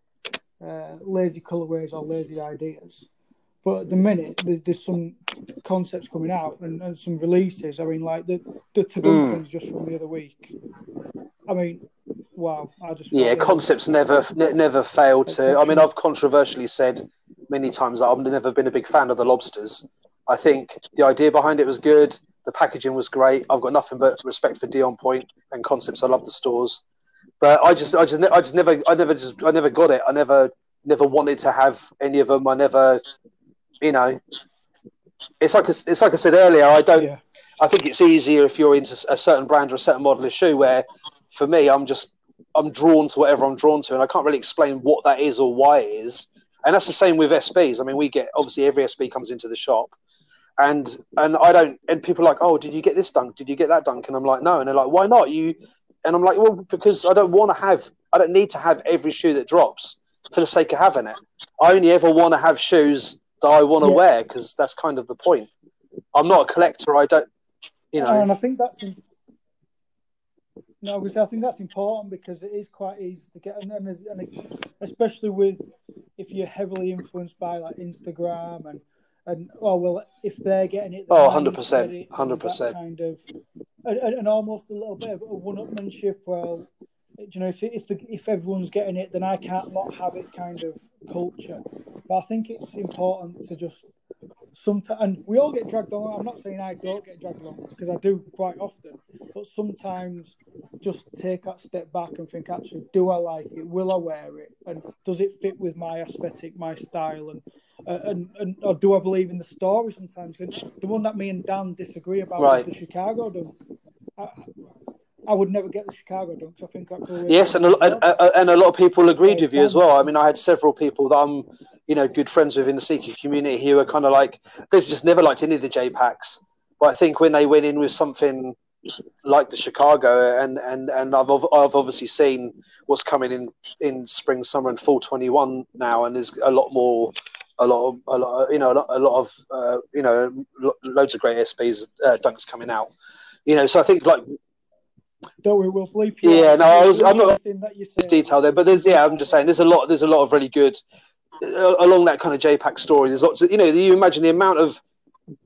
[SPEAKER 1] uh, lazy colorways or lazy ideas. But at the minute, there's, there's some concepts coming out and, and some releases. I mean, like the the Turdunkens mm. just from the other week. I mean, wow! I just
[SPEAKER 3] yeah,
[SPEAKER 1] thought they were-
[SPEAKER 3] concepts never ne- never fail to. I mean, I've controversially said many times that I've never been a big fan of the lobsters. I think the idea behind it was good. The packaging was great. I've got nothing but respect for Deon Point and concepts. I love the stores, but I just, I just, ne- I just never, I never just, I never got it. I never, never wanted to have any of them. I never, you know, it's like, I- it's like I said earlier. I don't.
[SPEAKER 1] Yeah,
[SPEAKER 3] I think it's easier if you're into a certain brand or a certain model of shoe. Where, for me, I'm just I'm drawn to whatever I'm drawn to, and I can't really explain what that is or why it is. And that's the same with SBs. I mean, we get obviously every SB comes into the shop, and and I don't. And people are like, oh, did you get this dunk? Did you get that dunk? And I'm like, no. And they're like, why not? You? And I'm like, well, because I don't want to have. I don't need to have every shoe that drops for the sake of having it. I only ever want to have shoes that I want to
[SPEAKER 1] Yeah.
[SPEAKER 3] wear because that's kind of the point. I'm not a collector. I don't. You know.
[SPEAKER 1] and I think that's im- no, I think that's important because it is quite easy to get, and, and, and especially with if you're heavily influenced by like Instagram and and oh well, if they're getting it,
[SPEAKER 3] Oh,
[SPEAKER 1] I need to
[SPEAKER 3] 100%,
[SPEAKER 1] get it, and
[SPEAKER 3] 100%.
[SPEAKER 1] Kind of, and, and and almost a little bit of a one-upmanship. Well, you know, if if the, if everyone's getting it, then I can't not have it. Kind of culture. But I think it's important to just sometimes, and we all get dragged along. I'm not saying I don't get dragged along because I do quite often, but sometimes just take that step back and think, actually, do I like it? Will I wear it? And does it fit with my aesthetic, my style? And uh, and, and or do I believe in the story sometimes? 'Cause The one that me and Dan disagree about
[SPEAKER 3] Right.
[SPEAKER 1] is the Chicago dunk. I, I would never get the Chicago dunks. I think that.
[SPEAKER 3] Yes, and a, and, and- and a lot of people agreed
[SPEAKER 1] Yeah,
[SPEAKER 3] with you as well. I mean, I had several people that I'm, you know, good friends with in the sneaker community who are kind of like they've just never liked any of the J packs. But I think when they went in with something like the Chicago, and and and I've I've obviously seen what's coming in in spring, summer, and fall 21 now, and there's a lot more. A lot of, a lot, of, you know, a lot, a lot of, uh, you know, lo- loads of great SBs, uh, dunks coming out. You know, so I think like
[SPEAKER 1] Don't we? We'll bleep you.
[SPEAKER 3] Yeah,
[SPEAKER 1] out.
[SPEAKER 3] no, I was- I'm not-
[SPEAKER 1] that you say.
[SPEAKER 3] detail there, but there's yeah, I'm just saying there's a lot there's a lot of really good uh, along that kind of J pack story. There's lots of you know you imagine the amount of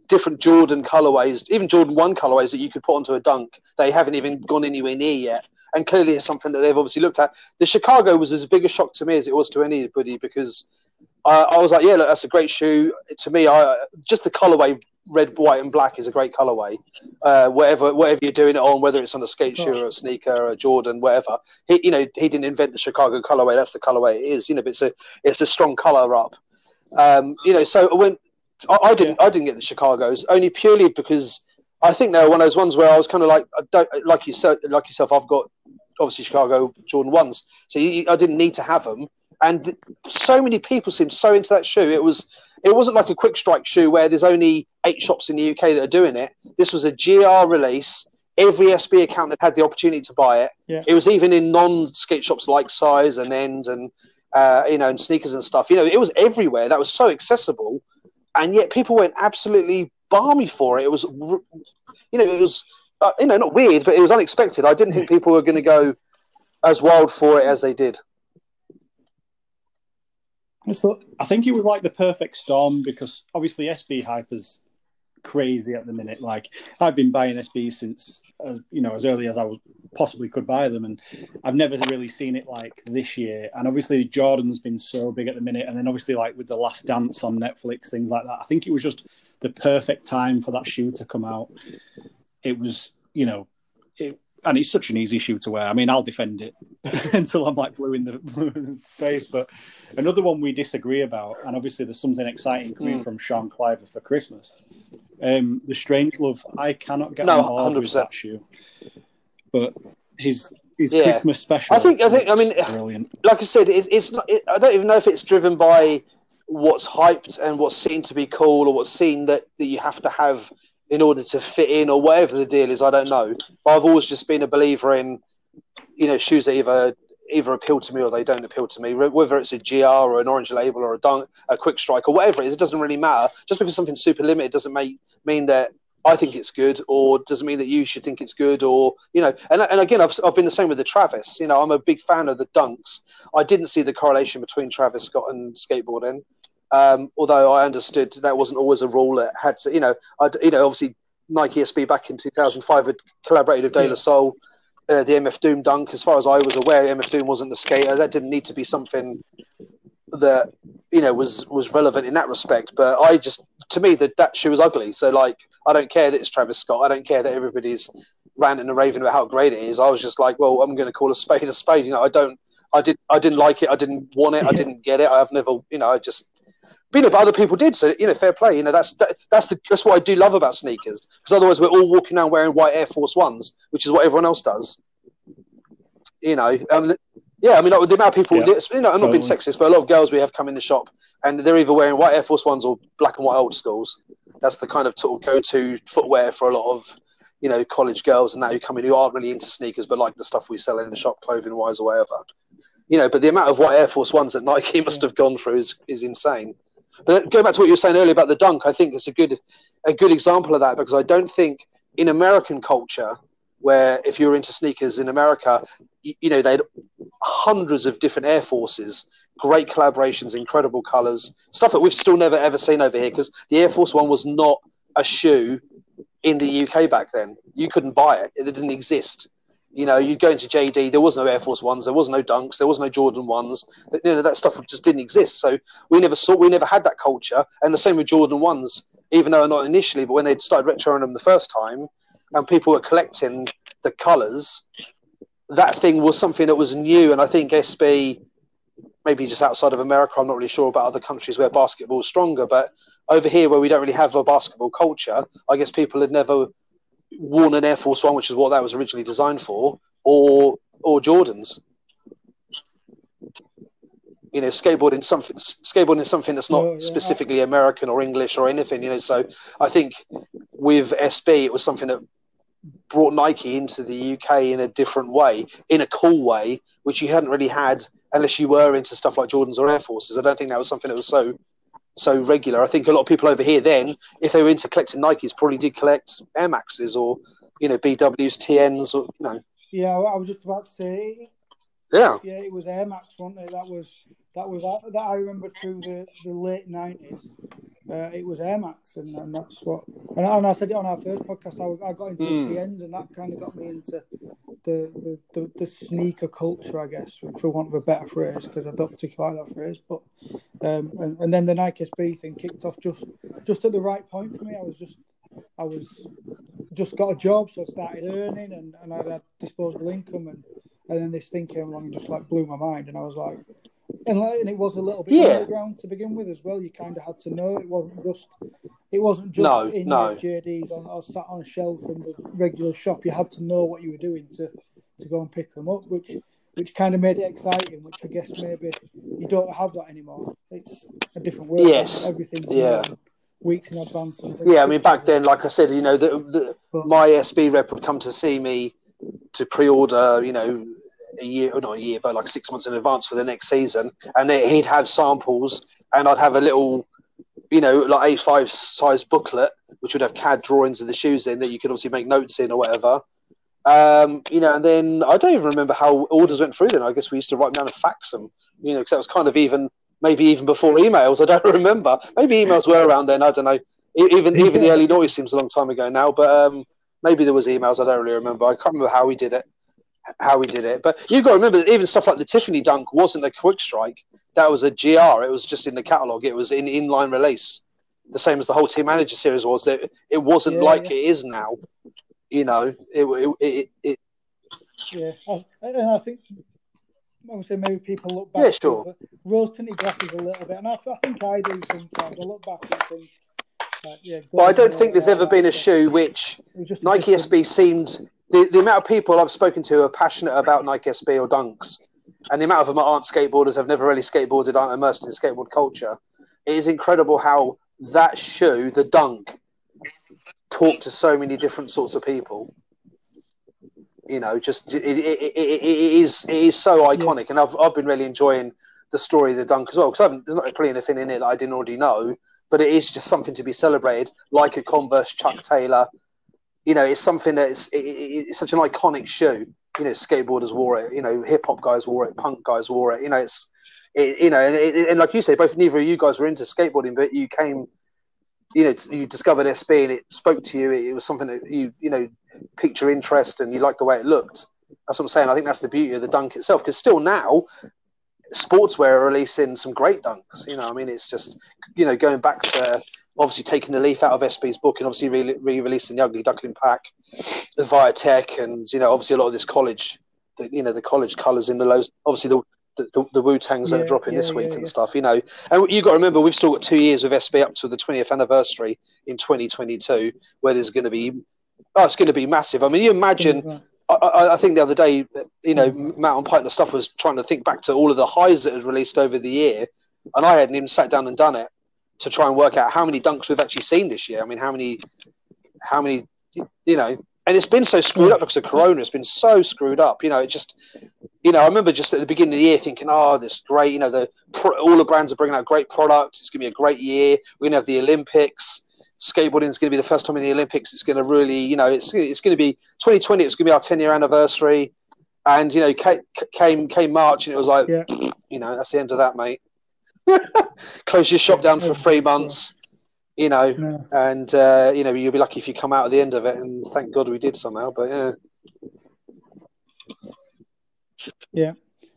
[SPEAKER 3] different Jordan colorways, even Jordan one colorways that you could put onto a dunk. They haven't even gone anywhere near yet, and clearly it's something that they've obviously looked at. The Chicago was as big a shock to me as it was to anybody because I, I was like, yeah, look, that's a great shoe. To me, I just the colorway red, white, and black is a great colorway. Uh, whatever whatever you're doing it on, whether it's on a skate shoe or a sneaker or a Jordan, whatever. He, you know, he didn't invent the Chicago colorway. That's the colorway it is. You know, but it's a it's a strong color up. Um, you know, so when I, I didn't I didn't get the Chicago's only purely because I think they were one of those ones where I was kind of like I don't like you like yourself. I've got obviously Chicago Jordan ones, so you, I didn't need to have them. And so many people seemed so into that shoe. It was it wasn't like a quick strike shoe where there's only eight shops in the UK that are doing it. This was a GR release. Every SB account that had the opportunity to buy it.
[SPEAKER 1] Yeah.
[SPEAKER 3] It was even in non-skate shops like Size and End and uh, you know and sneakers and stuff. You know, it was everywhere. That was so accessible, and yet people went absolutely balmy for it. It was, you know, it was uh, you know not weird, but it was unexpected. I didn't think people were going to go as wild for it as they did.
[SPEAKER 2] So I think it was like the perfect storm because obviously SB hype is crazy at the minute. Like I've been buying SB since as you know as early as I was possibly could buy them, and I've never really seen it like this year. And obviously Jordan's been so big at the minute, and then obviously like with the Last Dance on Netflix, things like that. I think it was just the perfect time for that shoe to come out. It was you know it and it's such an easy shoe to wear. I mean, I'll defend it until I'm like blue in the face. But another one we disagree about, and obviously there's something exciting coming mm. from Sean Cliver for Christmas. Um, the Strange Love, I cannot get no, on board 100%. with that shoe, but his his yeah. Christmas special.
[SPEAKER 3] I think. I think. I mean,
[SPEAKER 2] brilliant.
[SPEAKER 3] Like I said, it, it's not. It, I don't even know if it's driven by what's hyped and what's seen to be cool, or what's seen that that you have to have in order to fit in or whatever the deal is. I don't know. But I've always just been a believer in, you know, shoes that either either appeal to me or they don't appeal to me. Whether it's a GR or an orange label or a dunk, a quick strike or whatever it is, it doesn't really matter. Just because something's super limited doesn't make mean that I think it's good, or doesn't mean that you should think it's good, or you know. And, and again, I've, I've been the same with the Travis. You know, I'm a big fan of the dunks. I didn't see the correlation between Travis Scott and skateboarding. Um, although I understood that wasn't always a rule. It had to, you know, I'd, you know, obviously Nike SB back in 2005 had collaborated with De La Soul. Uh, the MF Doom dunk, as far as I was aware, MF Doom wasn't the skater. That didn't need to be something that you know was was relevant in that respect. But I just, to me, that that shoe was ugly. So like, I don't care that it's Travis Scott. I don't care that everybody's ranting and raving about how great it is. I was just like, well, I'm going to call a spade a spade. You know, I don't, I did, I didn't like it. I didn't want it. I didn't get it. I've never, you know, I just you know, but other people did. So you know, fair play. You know, that's that, that's the that's what I do love about sneakers. Because otherwise, we're all walking around wearing white Air Force Ones, which is what everyone else does. You know, um, yeah. I mean, like, the amount of people. Yeah, you know, I'm totally. not being sexist, but a lot of girls we have come in the shop and they're either wearing white Air Force Ones or black and white old schools. That's the kind of go-to footwear for a lot of you know college girls and that who come in who aren't really into sneakers but like the stuff we sell in the shop, clothing wise or whatever. You know, but the amount of white Air Force Ones that Nike must have gone through is is insane. But going back to what you were saying earlier about the dunk, I think it's a good a good example of that because I don't think in American culture, where if you're into sneakers in America, you, you know they had hundreds of different Air Forces, great collaborations, incredible colors, stuff that we've still never ever seen over here because the Air Force One was not a shoe in the UK back then. You couldn't buy it; it didn't exist. You know, you'd go into JD, there was no Air Force ones, there was no Dunks, there was no Jordan ones. You know, that stuff just didn't exist. So we never saw, we never had that culture. And the same with Jordan ones, even though not initially, but when they started retroing them the first time, and people were collecting the colours, that thing was something that was new. And I think SB, maybe just outside of America, I'm not really sure about other countries where basketball is stronger, but over here where we don't really have a basketball culture, I guess people had never worn an Air Force One, which is what that was originally designed for, or or Jordans. You know, skateboarding something skateboarding is something that's not oh, yeah. specifically American or English or anything. You know, so I think with SB it was something that brought Nike into the UK in a different way, in a cool way, which you hadn't really had unless you were into stuff like Jordans or Air Forces. I don't think that was something that was so so regular. I think a lot of people over here then, if they were into collecting Nikes, probably did collect Air Maxes or you know BWs, TNs, or you know.
[SPEAKER 1] Yeah, I was just about to say.
[SPEAKER 3] Yeah.
[SPEAKER 1] Yeah, it was Air Max, wasn't it? That was that was that I remember through the, the late nineties. Uh, it was Air Max, and, and that's what. And, and, I said it on our first podcast. I, I got into mm. TNs, and that kind of got me into the, the, the, the sneaker culture, I guess, for want of a better phrase, because I don't particularly like that phrase. But um, and, and then the Nike SB thing kicked off just just at the right point for me. I was just I was just got a job, so I started earning, and, and I had disposable income, and and then this thing came along and just like blew my mind, and I was like, and, and it was a little bit
[SPEAKER 3] Yeah.
[SPEAKER 1] underground to begin with as well. You kind of had to know it wasn't just it wasn't just
[SPEAKER 3] No,
[SPEAKER 1] in
[SPEAKER 3] no.
[SPEAKER 1] your JDs on, or sat on a shelf in the regular shop. You had to know what you were doing to to go and pick them up, which which kind of made it exciting. Which I guess maybe you don't have that anymore. It's a different world.
[SPEAKER 3] Yes.
[SPEAKER 1] everything's
[SPEAKER 3] Yeah.
[SPEAKER 1] weeks in advance.
[SPEAKER 3] Yeah, I mean, back then, like I said, you know, the, the, my SB rep would come to see me to pre-order, you know, a year, or not a year, but like six months in advance for the next season, and then he'd have samples, and I'd have a little, you know, like A5 size booklet, which would have CAD drawings of the shoes in that you could obviously make notes in or whatever. Um, you know, and then I don't even remember how orders went through. Then I guess we used to write them down and fax them. You know, because that was kind of even maybe even before emails. I don't remember. Maybe emails were around then. I don't know. Even even the early noise seems a long time ago now, but um, maybe there was emails. I don't really remember. I can't remember how we did it. How we did it, but you've got to remember that even stuff like the Tiffany Dunk wasn't a quick strike. That was a GR. It was just in the catalog. It was in inline release, the same as the whole Team Manager series was. That it wasn't
[SPEAKER 1] Yeah,
[SPEAKER 3] like
[SPEAKER 1] yeah.
[SPEAKER 3] it is now. You know, it it, it, it
[SPEAKER 1] Yeah, I, and I think I would say maybe people look back.
[SPEAKER 3] Yeah, sure.
[SPEAKER 1] Rose tinted glasses a little bit, and I, I think I do sometimes. I look back and think, like, yeah.
[SPEAKER 3] But I don't think there's ever been a shoe which
[SPEAKER 1] was just a
[SPEAKER 3] Nike SB seemed the, the amount of people I've spoken to are passionate about Nike SB or Dunks, and the amount of them that aren't skateboarders, have never really skateboarded, aren't immersed in skateboard culture. It is incredible how that shoe, the Dunk, talked to so many different sorts of people. You know, just it, it, it, it, is it is so iconic, and I've I've been really enjoying the story of the Dunk as well because there's not really anything in it that I didn't already know, but it is just something to be celebrated, like a Converse Chuck Taylor. You know, it's something that's it, it, it's such an iconic shoe. You know, skateboarders wore it. You know, hip hop guys wore it. Punk guys wore it. You know, it's it, you know, and, and like you say, both neither of you guys were into skateboarding, but you came, you know, t- you discovered SB and it spoke to you. It, it was something that you you know piqued your interest and you liked the way it looked. That's what I'm saying. I think that's the beauty of the dunk itself. Because still now, sportswear are releasing some great dunks. You know, I mean, it's just you know going back to obviously taking the leaf out of SB's book and obviously re- re-releasing the Ugly Duckling pack, the Viotech, and you know obviously a lot of this college, the, you know the college colours in the lows. Obviously the the, the, the Wu Tangs that are dropping this week
[SPEAKER 1] yeah,
[SPEAKER 3] and
[SPEAKER 1] yeah.
[SPEAKER 3] stuff. You know, and you got to remember we've still got two years with SB up to the 20th anniversary in 2022, where there's going to be. Oh, it's going to be massive. I mean, you imagine I, I, think the other day, you know, Matt on Pint and stuff was trying to think back to all of the highs that had released over the year, and I hadn't even sat down and done it to try and work out how many dunks we've actually seen this year. I mean, how many, how many, you know, and it's been so screwed up because of Corona. It's been so screwed up. You know, it just, you know, I remember just at the beginning of the year thinking, oh, this is great. You know, the all the brands are bringing out great products. It's going to be a great year. We're going to have the Olympics. Skateboarding is going to be the first time in the Olympics. It's going to really, you know, it's it's going to be 2020. It's going to be our 10 year anniversary. And you know, ca- came came March, and it was like,
[SPEAKER 1] Yeah.
[SPEAKER 3] you know, that's the end of that, mate. Close your shop down for three months, you know,
[SPEAKER 1] No.
[SPEAKER 3] and uh, you know you'll be lucky if you come out at the end of it. And thank God we did somehow. But yeah, yeah,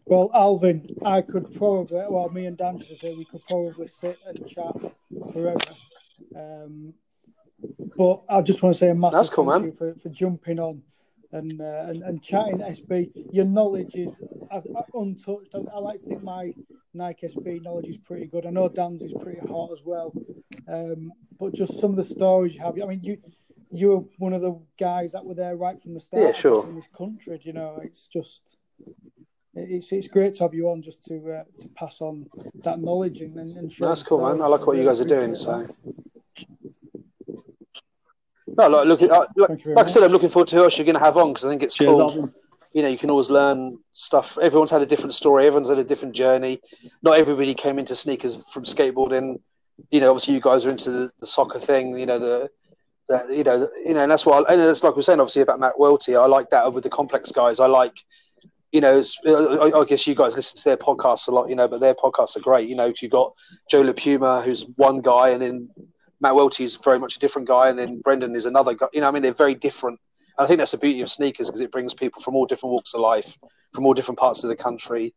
[SPEAKER 1] Well, Alvin, I could probably, well, me and Dan should say we could probably sit and chat forever. Um, but I just want to say a massive
[SPEAKER 3] That's cool,
[SPEAKER 1] thank
[SPEAKER 3] man.
[SPEAKER 1] you for, for jumping on and, uh, and and chatting SB. Your knowledge is uh, untouched. I, I like to think my Nike SB knowledge is pretty good. I know Dan's is pretty hot as well. Um, but just some of the stories you have. I mean, you you were one of the guys that were there right from the start.
[SPEAKER 3] Yeah, sure.
[SPEAKER 1] In this country, you know, it's just it's it's great to have you on just to uh, to pass on that knowledge and, and, and share
[SPEAKER 3] that's cool, man. I like what you guys are doing. So
[SPEAKER 1] that.
[SPEAKER 3] No, like, uh, like,
[SPEAKER 1] Thank you very
[SPEAKER 3] like I said. I'm looking forward to who else you're going to have on because I think it's
[SPEAKER 2] Cheers,
[SPEAKER 3] cool.
[SPEAKER 2] Alvin.
[SPEAKER 3] you know, you can always learn stuff. Everyone's had a different story. Everyone's had a different journey. Not everybody came into sneakers from skateboarding. You know, obviously you guys are into the, the soccer thing. You know, the, the you know, the, you know, and that's why. And it's like we're saying, obviously about Matt Welty. I like that with the complex guys. I like, you know, it's, I, I guess you guys listen to their podcasts a lot. You know, but their podcasts are great. You know, 'cause you've got Joe LaPuma, who's one guy, and then Matt Welty is very much a different guy, and then Brendan is another guy. You know, I mean, they're very different. I think that's the beauty of sneakers because it brings people from all different walks of life, from all different parts of the country.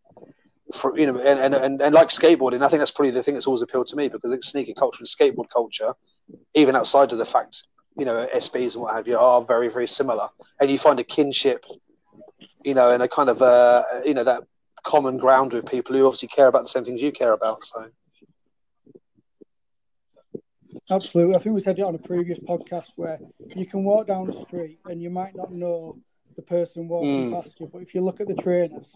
[SPEAKER 3] For, you know, and, and, and, and like skateboarding, I think that's probably the thing that's always appealed to me because I think sneaker culture and skateboard culture, even outside of the fact, you know, SBs and what have you, are very, very similar. And you find a kinship, you know, and a kind of, uh, you know, that common ground with people who obviously care about the same things you care about. So.
[SPEAKER 1] Absolutely. I think we said it on a previous podcast where you can walk down the street and you might not know the person walking mm. past you, but if you look at the trainers,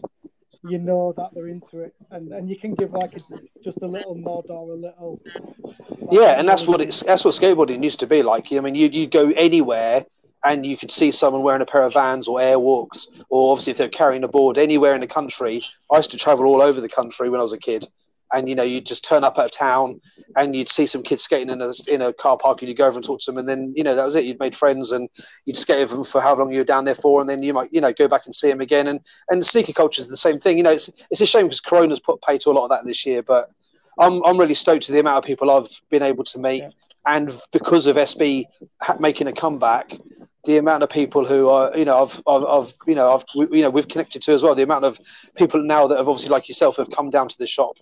[SPEAKER 1] you know that they're into it, and and you can give like a, just a little nod or a little.
[SPEAKER 3] Like, yeah, and that's what it's that's what skateboarding used to be like. I mean, you you go anywhere and you could see someone wearing a pair of Vans or Airwalks, or obviously if they're carrying a board anywhere in the country. I used to travel all over the country when I was a kid, and you know you'd just turn up at a town and you'd see some kids skating in a in a car park and you'd go over and talk to them and then you know that was it you'd made friends and you'd skate with them for how long you were down there for and then you might you know go back and see them again and and sneaker culture is the same thing you know it's it's a shame because Corona's put pay to a lot of that this year but I'm I'm really stoked to the amount of people I've been able to meet yeah. and because of SB making a comeback the amount of people who are, you know, I've, I've, I've you know, I've, you know, we've connected to as well. The amount of people now that have obviously, like yourself, have come down to the shop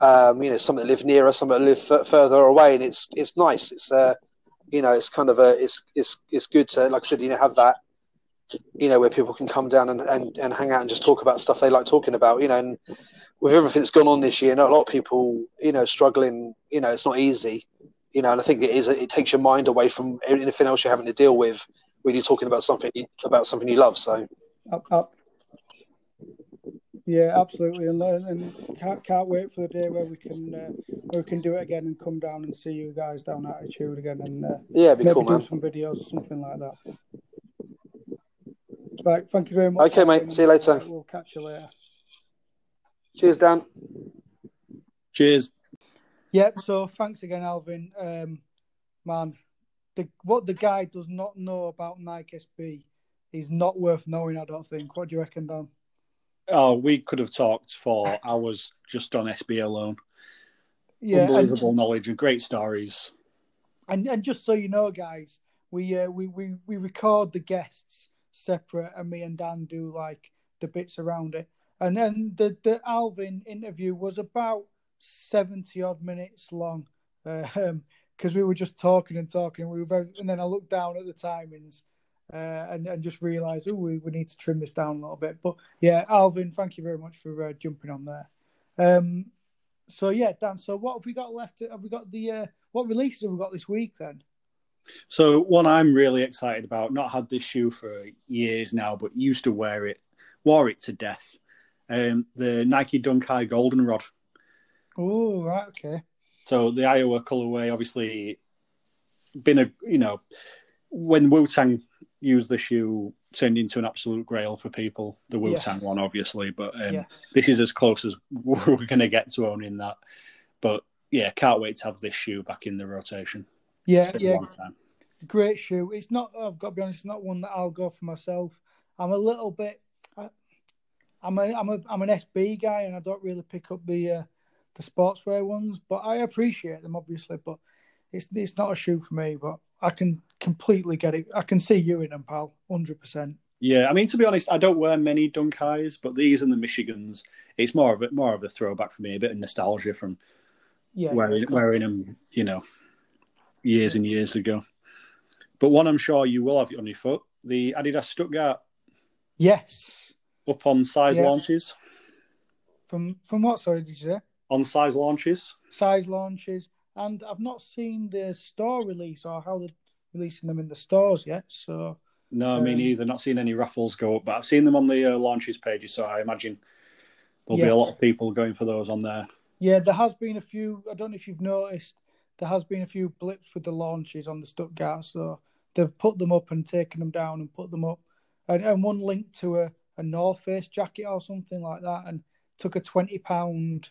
[SPEAKER 3] um, you know, some that live nearer, some that live f- further away, and it's it's nice. It's uh, you know, it's kind of a it's it's it's good to like I said, you know, have that, you know, where people can come down and, and, and hang out and just talk about stuff they like talking about, you know, and with everything that's gone on this year, you know, a lot of people, you know, struggling, you know, it's not easy, you know, and I think it is it takes your mind away from anything else you're having to deal with when you're talking about something about something you love. So.
[SPEAKER 1] Up, up, yeah, absolutely, and, and can't can't wait for the day where we can uh, where we can do it again and come down and see you guys down at Attitude again and uh,
[SPEAKER 3] yeah,
[SPEAKER 1] maybe
[SPEAKER 3] cool,
[SPEAKER 1] do
[SPEAKER 3] man.
[SPEAKER 1] some videos or something like that. Right, thank you very much.
[SPEAKER 3] Okay, mate. See you later.
[SPEAKER 1] We'll catch you later.
[SPEAKER 3] Cheers, Dan.
[SPEAKER 2] Cheers.
[SPEAKER 1] Yep. So thanks again, Alvin. Um, man, the what the guy does not know about Nike SB is not worth knowing. I don't think. What do you reckon, Dan?
[SPEAKER 2] Oh, we could have talked for hours just on SB alone.
[SPEAKER 1] Yeah,
[SPEAKER 2] unbelievable and, knowledge and great stories.
[SPEAKER 1] And and just so you know, guys, we uh, we we we record the guests separate, and me and Dan do like the bits around it. And then the the Alvin interview was about seventy odd minutes long, because uh, we were just talking and talking. We were very, and then I looked down at the timings, uh, and, and just realise, oh, we, we need to trim this down a little bit. But yeah, Alvin, thank you very much for uh, jumping on there. Um, so yeah, Dan. So what have we got left? Have we got the uh, what releases have we got this week then?
[SPEAKER 2] So one I'm really excited about. Not had this shoe for years now, but used to wear it, wore it to death. Um, the Nike Dunk High Goldenrod.
[SPEAKER 1] Oh right, okay.
[SPEAKER 2] So the Iowa colorway, obviously, been a you know when Wu Tang used the shoe turned into an absolute grail for people. The Wu Tang yes. one, obviously, but um, yes. this is as close as we're going to get to owning that. But yeah, can't wait to have this shoe back in the rotation.
[SPEAKER 1] Yeah, yeah, great shoe. It's not. I've got to be honest. It's not one that I'll go for myself. I'm a little bit. I, I'm a I'm a I'm an SB guy, and I don't really pick up the uh, the sportswear ones, but I appreciate them obviously. But it's it's not a shoe for me. But I can completely get it. I can see you in them, pal, hundred percent.
[SPEAKER 2] Yeah, I mean to be honest, I don't wear many Dunk Highs, but these and the Michigans, it's more of a more of a throwback for me, a bit of nostalgia from yeah, wearing wearing them, you know, years and years ago. But one I'm sure you will have on your foot, the Adidas Stuttgart.
[SPEAKER 1] Yes.
[SPEAKER 2] Up on size launches.
[SPEAKER 1] From from what? Sorry, did you say?
[SPEAKER 2] On size launches.
[SPEAKER 1] Size launches and I've not seen the store release or how they're releasing them in the stores yet. So
[SPEAKER 2] no, um, me neither. Not seen any raffles go up, but I've seen them on the uh, launches pages. So I imagine there'll yeah. be a lot of people going for those on there.
[SPEAKER 1] Yeah, there has been a few. I don't know if you've noticed. There has been a few blips with the launches on the Stuttgart. So they've put them up and taken them down and put them up. And, and one linked to a, a North Face jacket or something like that, and took a twenty pound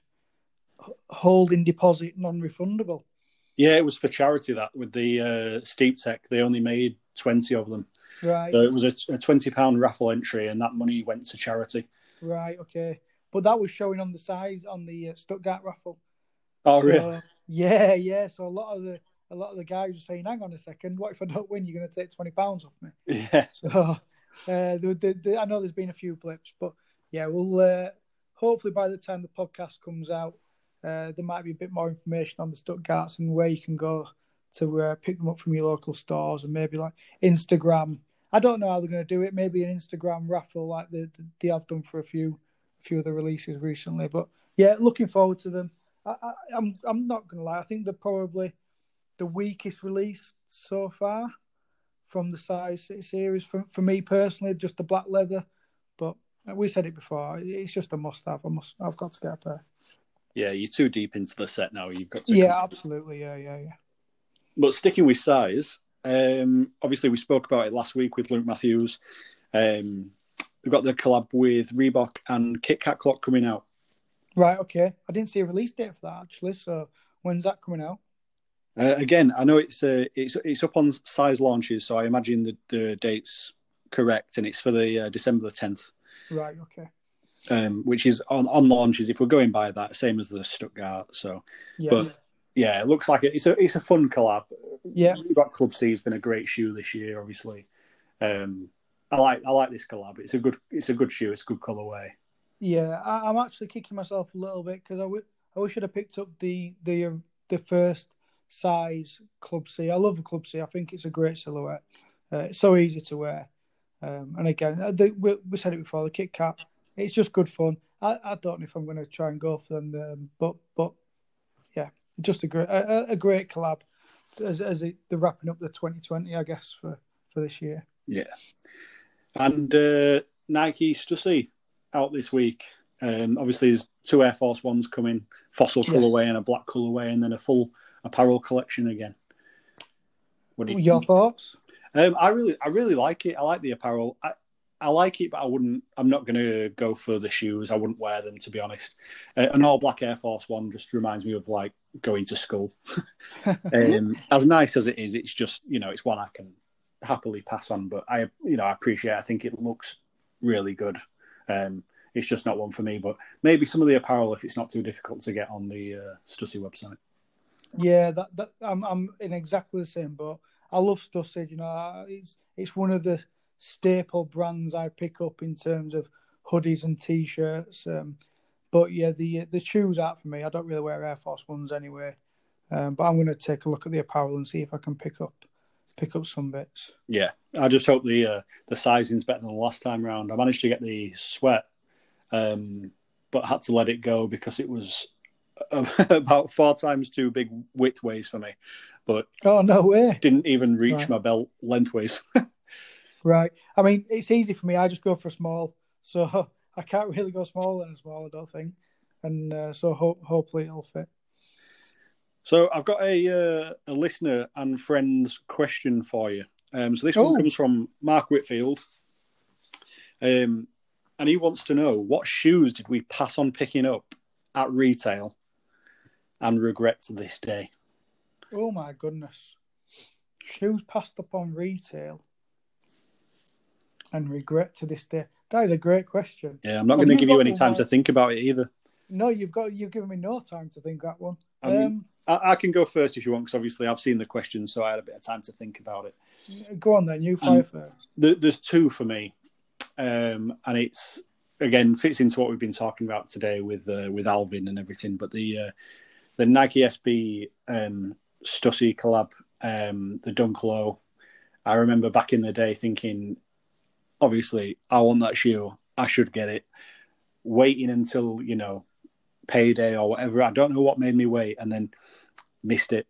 [SPEAKER 1] holding deposit non-refundable.
[SPEAKER 2] Yeah, it was for charity that with the uh, Steep Tech. They only made twenty of them.
[SPEAKER 1] Right.
[SPEAKER 2] So it was a, a twenty pound raffle entry, and that money went to charity.
[SPEAKER 1] Right. Okay. But that was showing on the size on the uh, Stuttgart raffle.
[SPEAKER 2] Oh, so, really?
[SPEAKER 1] Yeah, yeah. So a lot of the a lot of the guys were saying, "Hang on a second, what if I don't win? You're going to take twenty pounds off me."
[SPEAKER 2] Yeah.
[SPEAKER 1] So uh, the, the, the, I know there's been a few blips, but yeah, we'll uh, hopefully by the time the podcast comes out, uh, there might be a bit more information on the Stuttgarts and where you can go to uh, pick them up from your local stores and maybe like Instagram. I don't know how they're going to do it. Maybe an Instagram raffle like they, they have done for a few a few of the releases recently. But yeah, looking forward to them. I, I, I'm I'm not going to lie. I think they're probably the weakest release so far from the size series for, for me personally. Just the black leather, but we said it before. It's just a must-have. I must. I've got to get a pair.
[SPEAKER 2] Yeah, you're too deep into the set now. You've got to.
[SPEAKER 1] Yeah, absolutely. Yeah, yeah, yeah.
[SPEAKER 2] But sticking with size, um, obviously we spoke about it last week with Luke Matthews. Um, we've got the collab with Reebok and Kit-Cat Klock coming out.
[SPEAKER 1] Right. Okay. I didn't see a release date for that actually. So when's that coming out?
[SPEAKER 2] Uh, again, I know it's uh, it's it's up on size launches, so I imagine the, the date's correct, and it's for the uh, December the tenth.
[SPEAKER 1] Right. Okay.
[SPEAKER 2] Um, which is on, on launches. If we're going by that, same as the Stuttgart. So,
[SPEAKER 1] Yeah.
[SPEAKER 2] but yeah, it looks like it. it's a it's a fun collab.
[SPEAKER 1] Yeah.
[SPEAKER 2] Reebok Club C has been a great shoe this year. Obviously, um, I like I like this collab. It's a good it's a good shoe. It's a good colorway.
[SPEAKER 1] Yeah, I, I'm actually kicking myself a little bit because I, w- I wish I'd have picked up the the uh, the first size Club C. I love the Club C. I think it's a great silhouette. Uh, it's so easy to wear. Um, and again, uh, the, we, we said it before. The Kit Kat, it's just good fun. I, I don't know if I'm going to try and go for them, um, but but yeah, just a great a, a great collab as as it, they're wrapping up the 2020, I guess for for this year.
[SPEAKER 2] Yeah, and uh, Nike Stussy out this week. Um, obviously, there's two Air Force Ones coming, fossil
[SPEAKER 1] Yes.
[SPEAKER 2] colorway and a black colorway, and then a full apparel collection again. What do you
[SPEAKER 1] Your
[SPEAKER 2] think?
[SPEAKER 1] thoughts?
[SPEAKER 2] Um, I really, I really like it. I like the apparel. I, I like it, but I wouldn't. I'm not going to go for the shoes. I wouldn't wear them to be honest. Uh, an all black Air Force One just reminds me of like going to school. um, as nice as it is, it's just you know, it's one I can happily pass on. But I, you know, I appreciate. It. I think it looks really good. Um, it's just not one for me. But maybe some of the apparel, if it's not too difficult to get on the uh, Stussy website.
[SPEAKER 1] Yeah, that, that I'm I'm in exactly the same boat. I love Stussy. You know, it's it's one of the staple brands I pick up in terms of hoodies and t-shirts. Um, but yeah, the the shoes aren't for me. I don't really wear Air Force Ones anyway. Um, but I'm going to take a look at the apparel and see if I can pick up pick up some bits.
[SPEAKER 2] Yeah, I just hope the uh, the sizing's better than the last time round. I managed to get the sweat, um, but had to let it go because it was about four times too big widthways for me. But
[SPEAKER 1] Oh no way!
[SPEAKER 2] didn't even reach
[SPEAKER 1] Right.
[SPEAKER 2] my belt lengthways.
[SPEAKER 1] Right. I mean, it's easy for me. I just go for a small, so I can't really go smaller than a small. I don't think, and uh, so ho- hopefully it'll fit.
[SPEAKER 2] so I've got a uh, a listener and friend's question for you. Um, so this one
[SPEAKER 1] Oh.
[SPEAKER 2] comes from Mark Whitfield, um, and he wants to know what shoes did we pass on picking up at retail and regret to this day.
[SPEAKER 1] Oh my goodness. Shoes passed up on retail and regret to this day. That is a great question.
[SPEAKER 2] Yeah, I'm not going to give you any time to think about it either.
[SPEAKER 1] No, you've got you've given me no time to think that one.
[SPEAKER 2] I mean-
[SPEAKER 1] Um,
[SPEAKER 2] I, I can go first if you want, because obviously I've seen the question, so I had a bit of time to think about it.
[SPEAKER 1] go on then, you
[SPEAKER 2] Um,
[SPEAKER 1] first.
[SPEAKER 2] There, there's two for me, um, and it's again fits into what we've been talking about today with uh, with Alvin and everything. But the uh, the Nike SB um, Stussy collab, um, the Dunk Low. I remember back in the day thinking, obviously, I want that shoe. I should get it. Waiting until you know payday or whatever. I don't know what made me wait, and then missed it.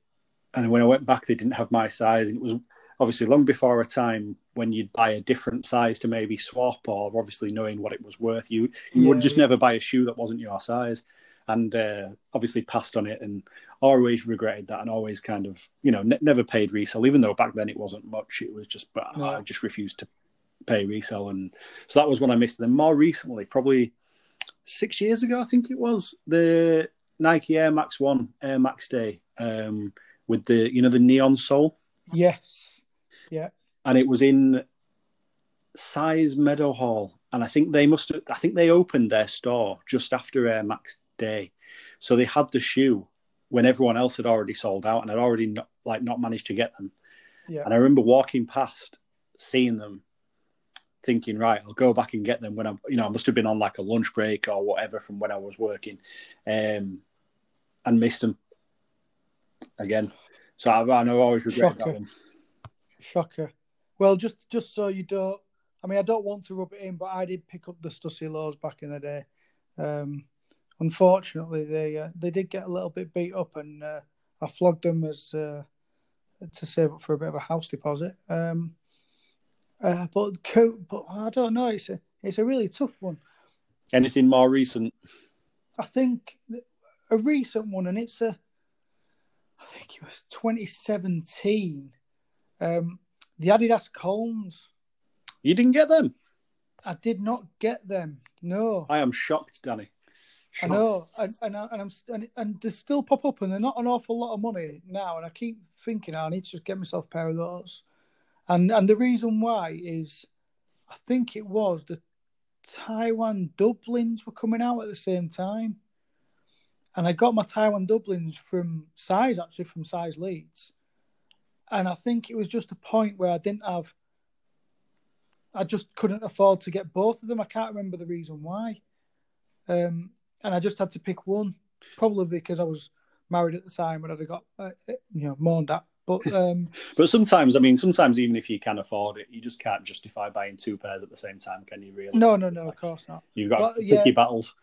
[SPEAKER 2] And then when I went back, they didn't have my size. And it was obviously long before a time when you'd buy a different size to maybe swap, or obviously knowing what it was worth. You you would just never buy a shoe that wasn't your size. And uh, obviously passed on it, and always regretted that, and always kind of you know ne- never paid resale. Even though back then it wasn't much, it was just but. I just refused to pay resale, and so that was when I missed them. More recently, probably six years ago, I think it was the Nike Air Max One Air Max Day um, with the you know the neon sole,
[SPEAKER 1] Yes. Yeah.
[SPEAKER 2] And it was in Size Meadow Hall, and I think they must have, I think they opened their store just after Air Max Day, so they had the shoe when everyone else had already sold out and had already not, like not managed to get them.
[SPEAKER 1] Yeah.
[SPEAKER 2] And I remember walking past, seeing them, thinking, right, I'll go back and get them when I'm, you know, I must have been on like a lunch break or whatever from when I was working, um, and missed them again. So I've, I know I always regret that one.
[SPEAKER 1] Shocker. Well, just just so you don't, I mean, I don't want to rub it in, but I did pick up the Stussy Lows back in the day. Um, unfortunately, they uh, they did get a little bit beat up, and uh, I flogged them as uh, to save up for a bit of a house deposit. Um, uh, but but I don't know. It's a it's a really tough one.
[SPEAKER 2] Anything more recent?
[SPEAKER 1] I think a recent one, and it's a, I think it was 2017. Um, the Adidas Colms.
[SPEAKER 2] You didn't get them?
[SPEAKER 1] I did not get them. No,
[SPEAKER 2] I am shocked, Danny.
[SPEAKER 1] I know, and and, I, and I'm and, and they still pop up, and they're not an awful lot of money now. And I keep thinking I need to just get myself a pair of those. And and the reason why is, I think it was the Taiwan Dublins were coming out at the same time, and I got my Taiwan Dublins from size actually from size Leeds, and I think it was just a point where I didn't have. I just couldn't afford to get both of them. I can't remember the reason why. Um, and I just had to pick one, probably because I was married at the time and I'd have got, uh, you know, moaned at. But um,
[SPEAKER 2] But sometimes, I mean, sometimes even if you can afford it, you just can't justify buying two pairs at the same time, can you? Really?
[SPEAKER 1] no, no, no, of course not.
[SPEAKER 2] You've got
[SPEAKER 1] But,
[SPEAKER 2] to pick
[SPEAKER 1] yeah.
[SPEAKER 2] your battles.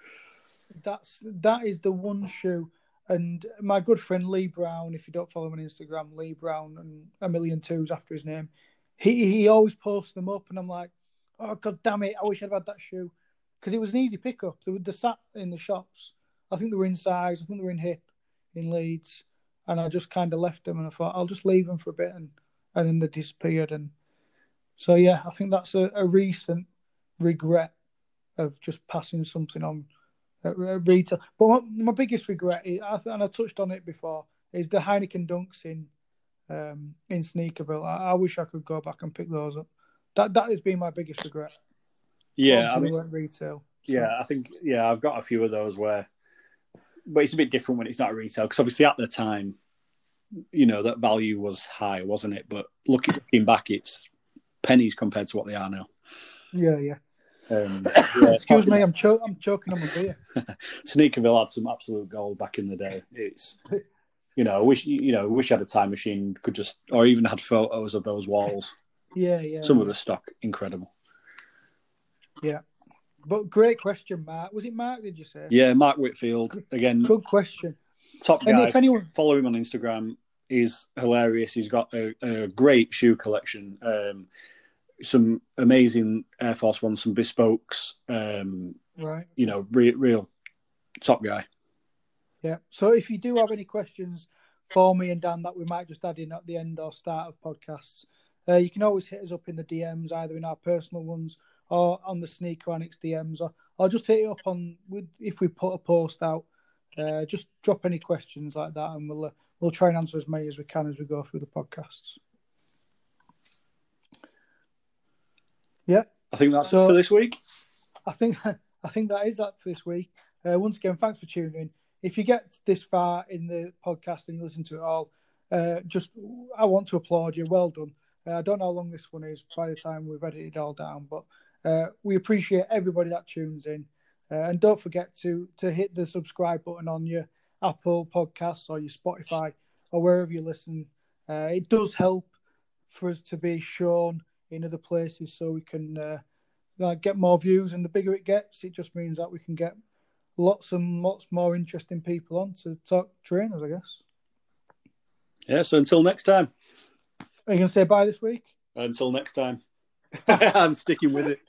[SPEAKER 1] That's that is the one shoe. And my good friend Lee Brown, if you don't follow him on Instagram, Lee Brown and a million twos after his name, he he always posts them up, and I'm like, oh god damn it, I wish I'd had that shoe because it was an easy pickup. They were they sat in the shops. I think they were in size. I think they were in hip in Leeds, and I just kind of left them, and I thought I'll just leave them for a bit, and and then they disappeared. And so yeah, I think that's a, a recent regret of just passing something on at at retail. But my, my biggest regret, is, I th- and I touched on it before, is the Heineken Dunks in um, in Sneakerville. I, I wish I could go back and pick those up. That that has been my biggest regret.
[SPEAKER 2] Yeah, I mean,
[SPEAKER 1] retail. so-
[SPEAKER 2] yeah, I think yeah, I've got a few of those where, but it's a bit different when it's not retail because obviously at the time, you know, that value was high, wasn't it? But looking looking back, it's pennies compared to what they are now.
[SPEAKER 1] yeah, yeah.
[SPEAKER 2] Um, yeah,
[SPEAKER 1] Excuse me, I'm cho- I'm choking on my beer.
[SPEAKER 2] Sneakerville had some absolute gold back in the day. It's you know, I wish you know, I wish I had a time machine could just or even had photos of those walls.
[SPEAKER 1] Yeah, yeah.
[SPEAKER 2] Some of the stock incredible.
[SPEAKER 1] But great question, Mark. Was it Mark? Did you say?
[SPEAKER 2] Yeah, Mark Whitfield again,
[SPEAKER 1] Good question.
[SPEAKER 2] top guy.
[SPEAKER 1] And if anyone,
[SPEAKER 2] Follow him on Instagram. He's hilarious. He's got a, a great shoe collection. Um, some amazing Air Force Ones, some bespokes. Um,
[SPEAKER 1] right?
[SPEAKER 2] you know, re- real top guy.
[SPEAKER 1] Yeah. So if you do have any questions for me and Dan that we might just add in at the end or start of podcasts, uh, you can always hit us up in the DMs, either in our personal ones or on the Sneaker Annex DMs, or, or just hit it up on with if we put a post out. Uh, just drop any questions like that, and we'll uh, we'll try and answer as many as we can as we go through the podcasts. Yeah.
[SPEAKER 2] I think that's
[SPEAKER 1] So-
[SPEAKER 2] it for this week.
[SPEAKER 1] I think I think that is that for this week. Uh, once again, thanks for tuning in. If you get this far in the podcast and you listen to it all, uh, just I want to applaud you. Well done. Uh, I don't know how long this one is by the time we've edited it all down, but uh, we appreciate everybody that tunes in. Uh, and don't forget to to hit the subscribe button on your Apple Podcasts or your Spotify or wherever you listen. Uh, it does help for us to be shown in other places so we can uh, like get more views. And the bigger it gets, it just means that we can get lots and lots more interesting people on to talk trainers. I guess.
[SPEAKER 2] Yeah. So until next time.
[SPEAKER 1] Are you going to say bye this week?
[SPEAKER 2] Until next time. I'm sticking with it.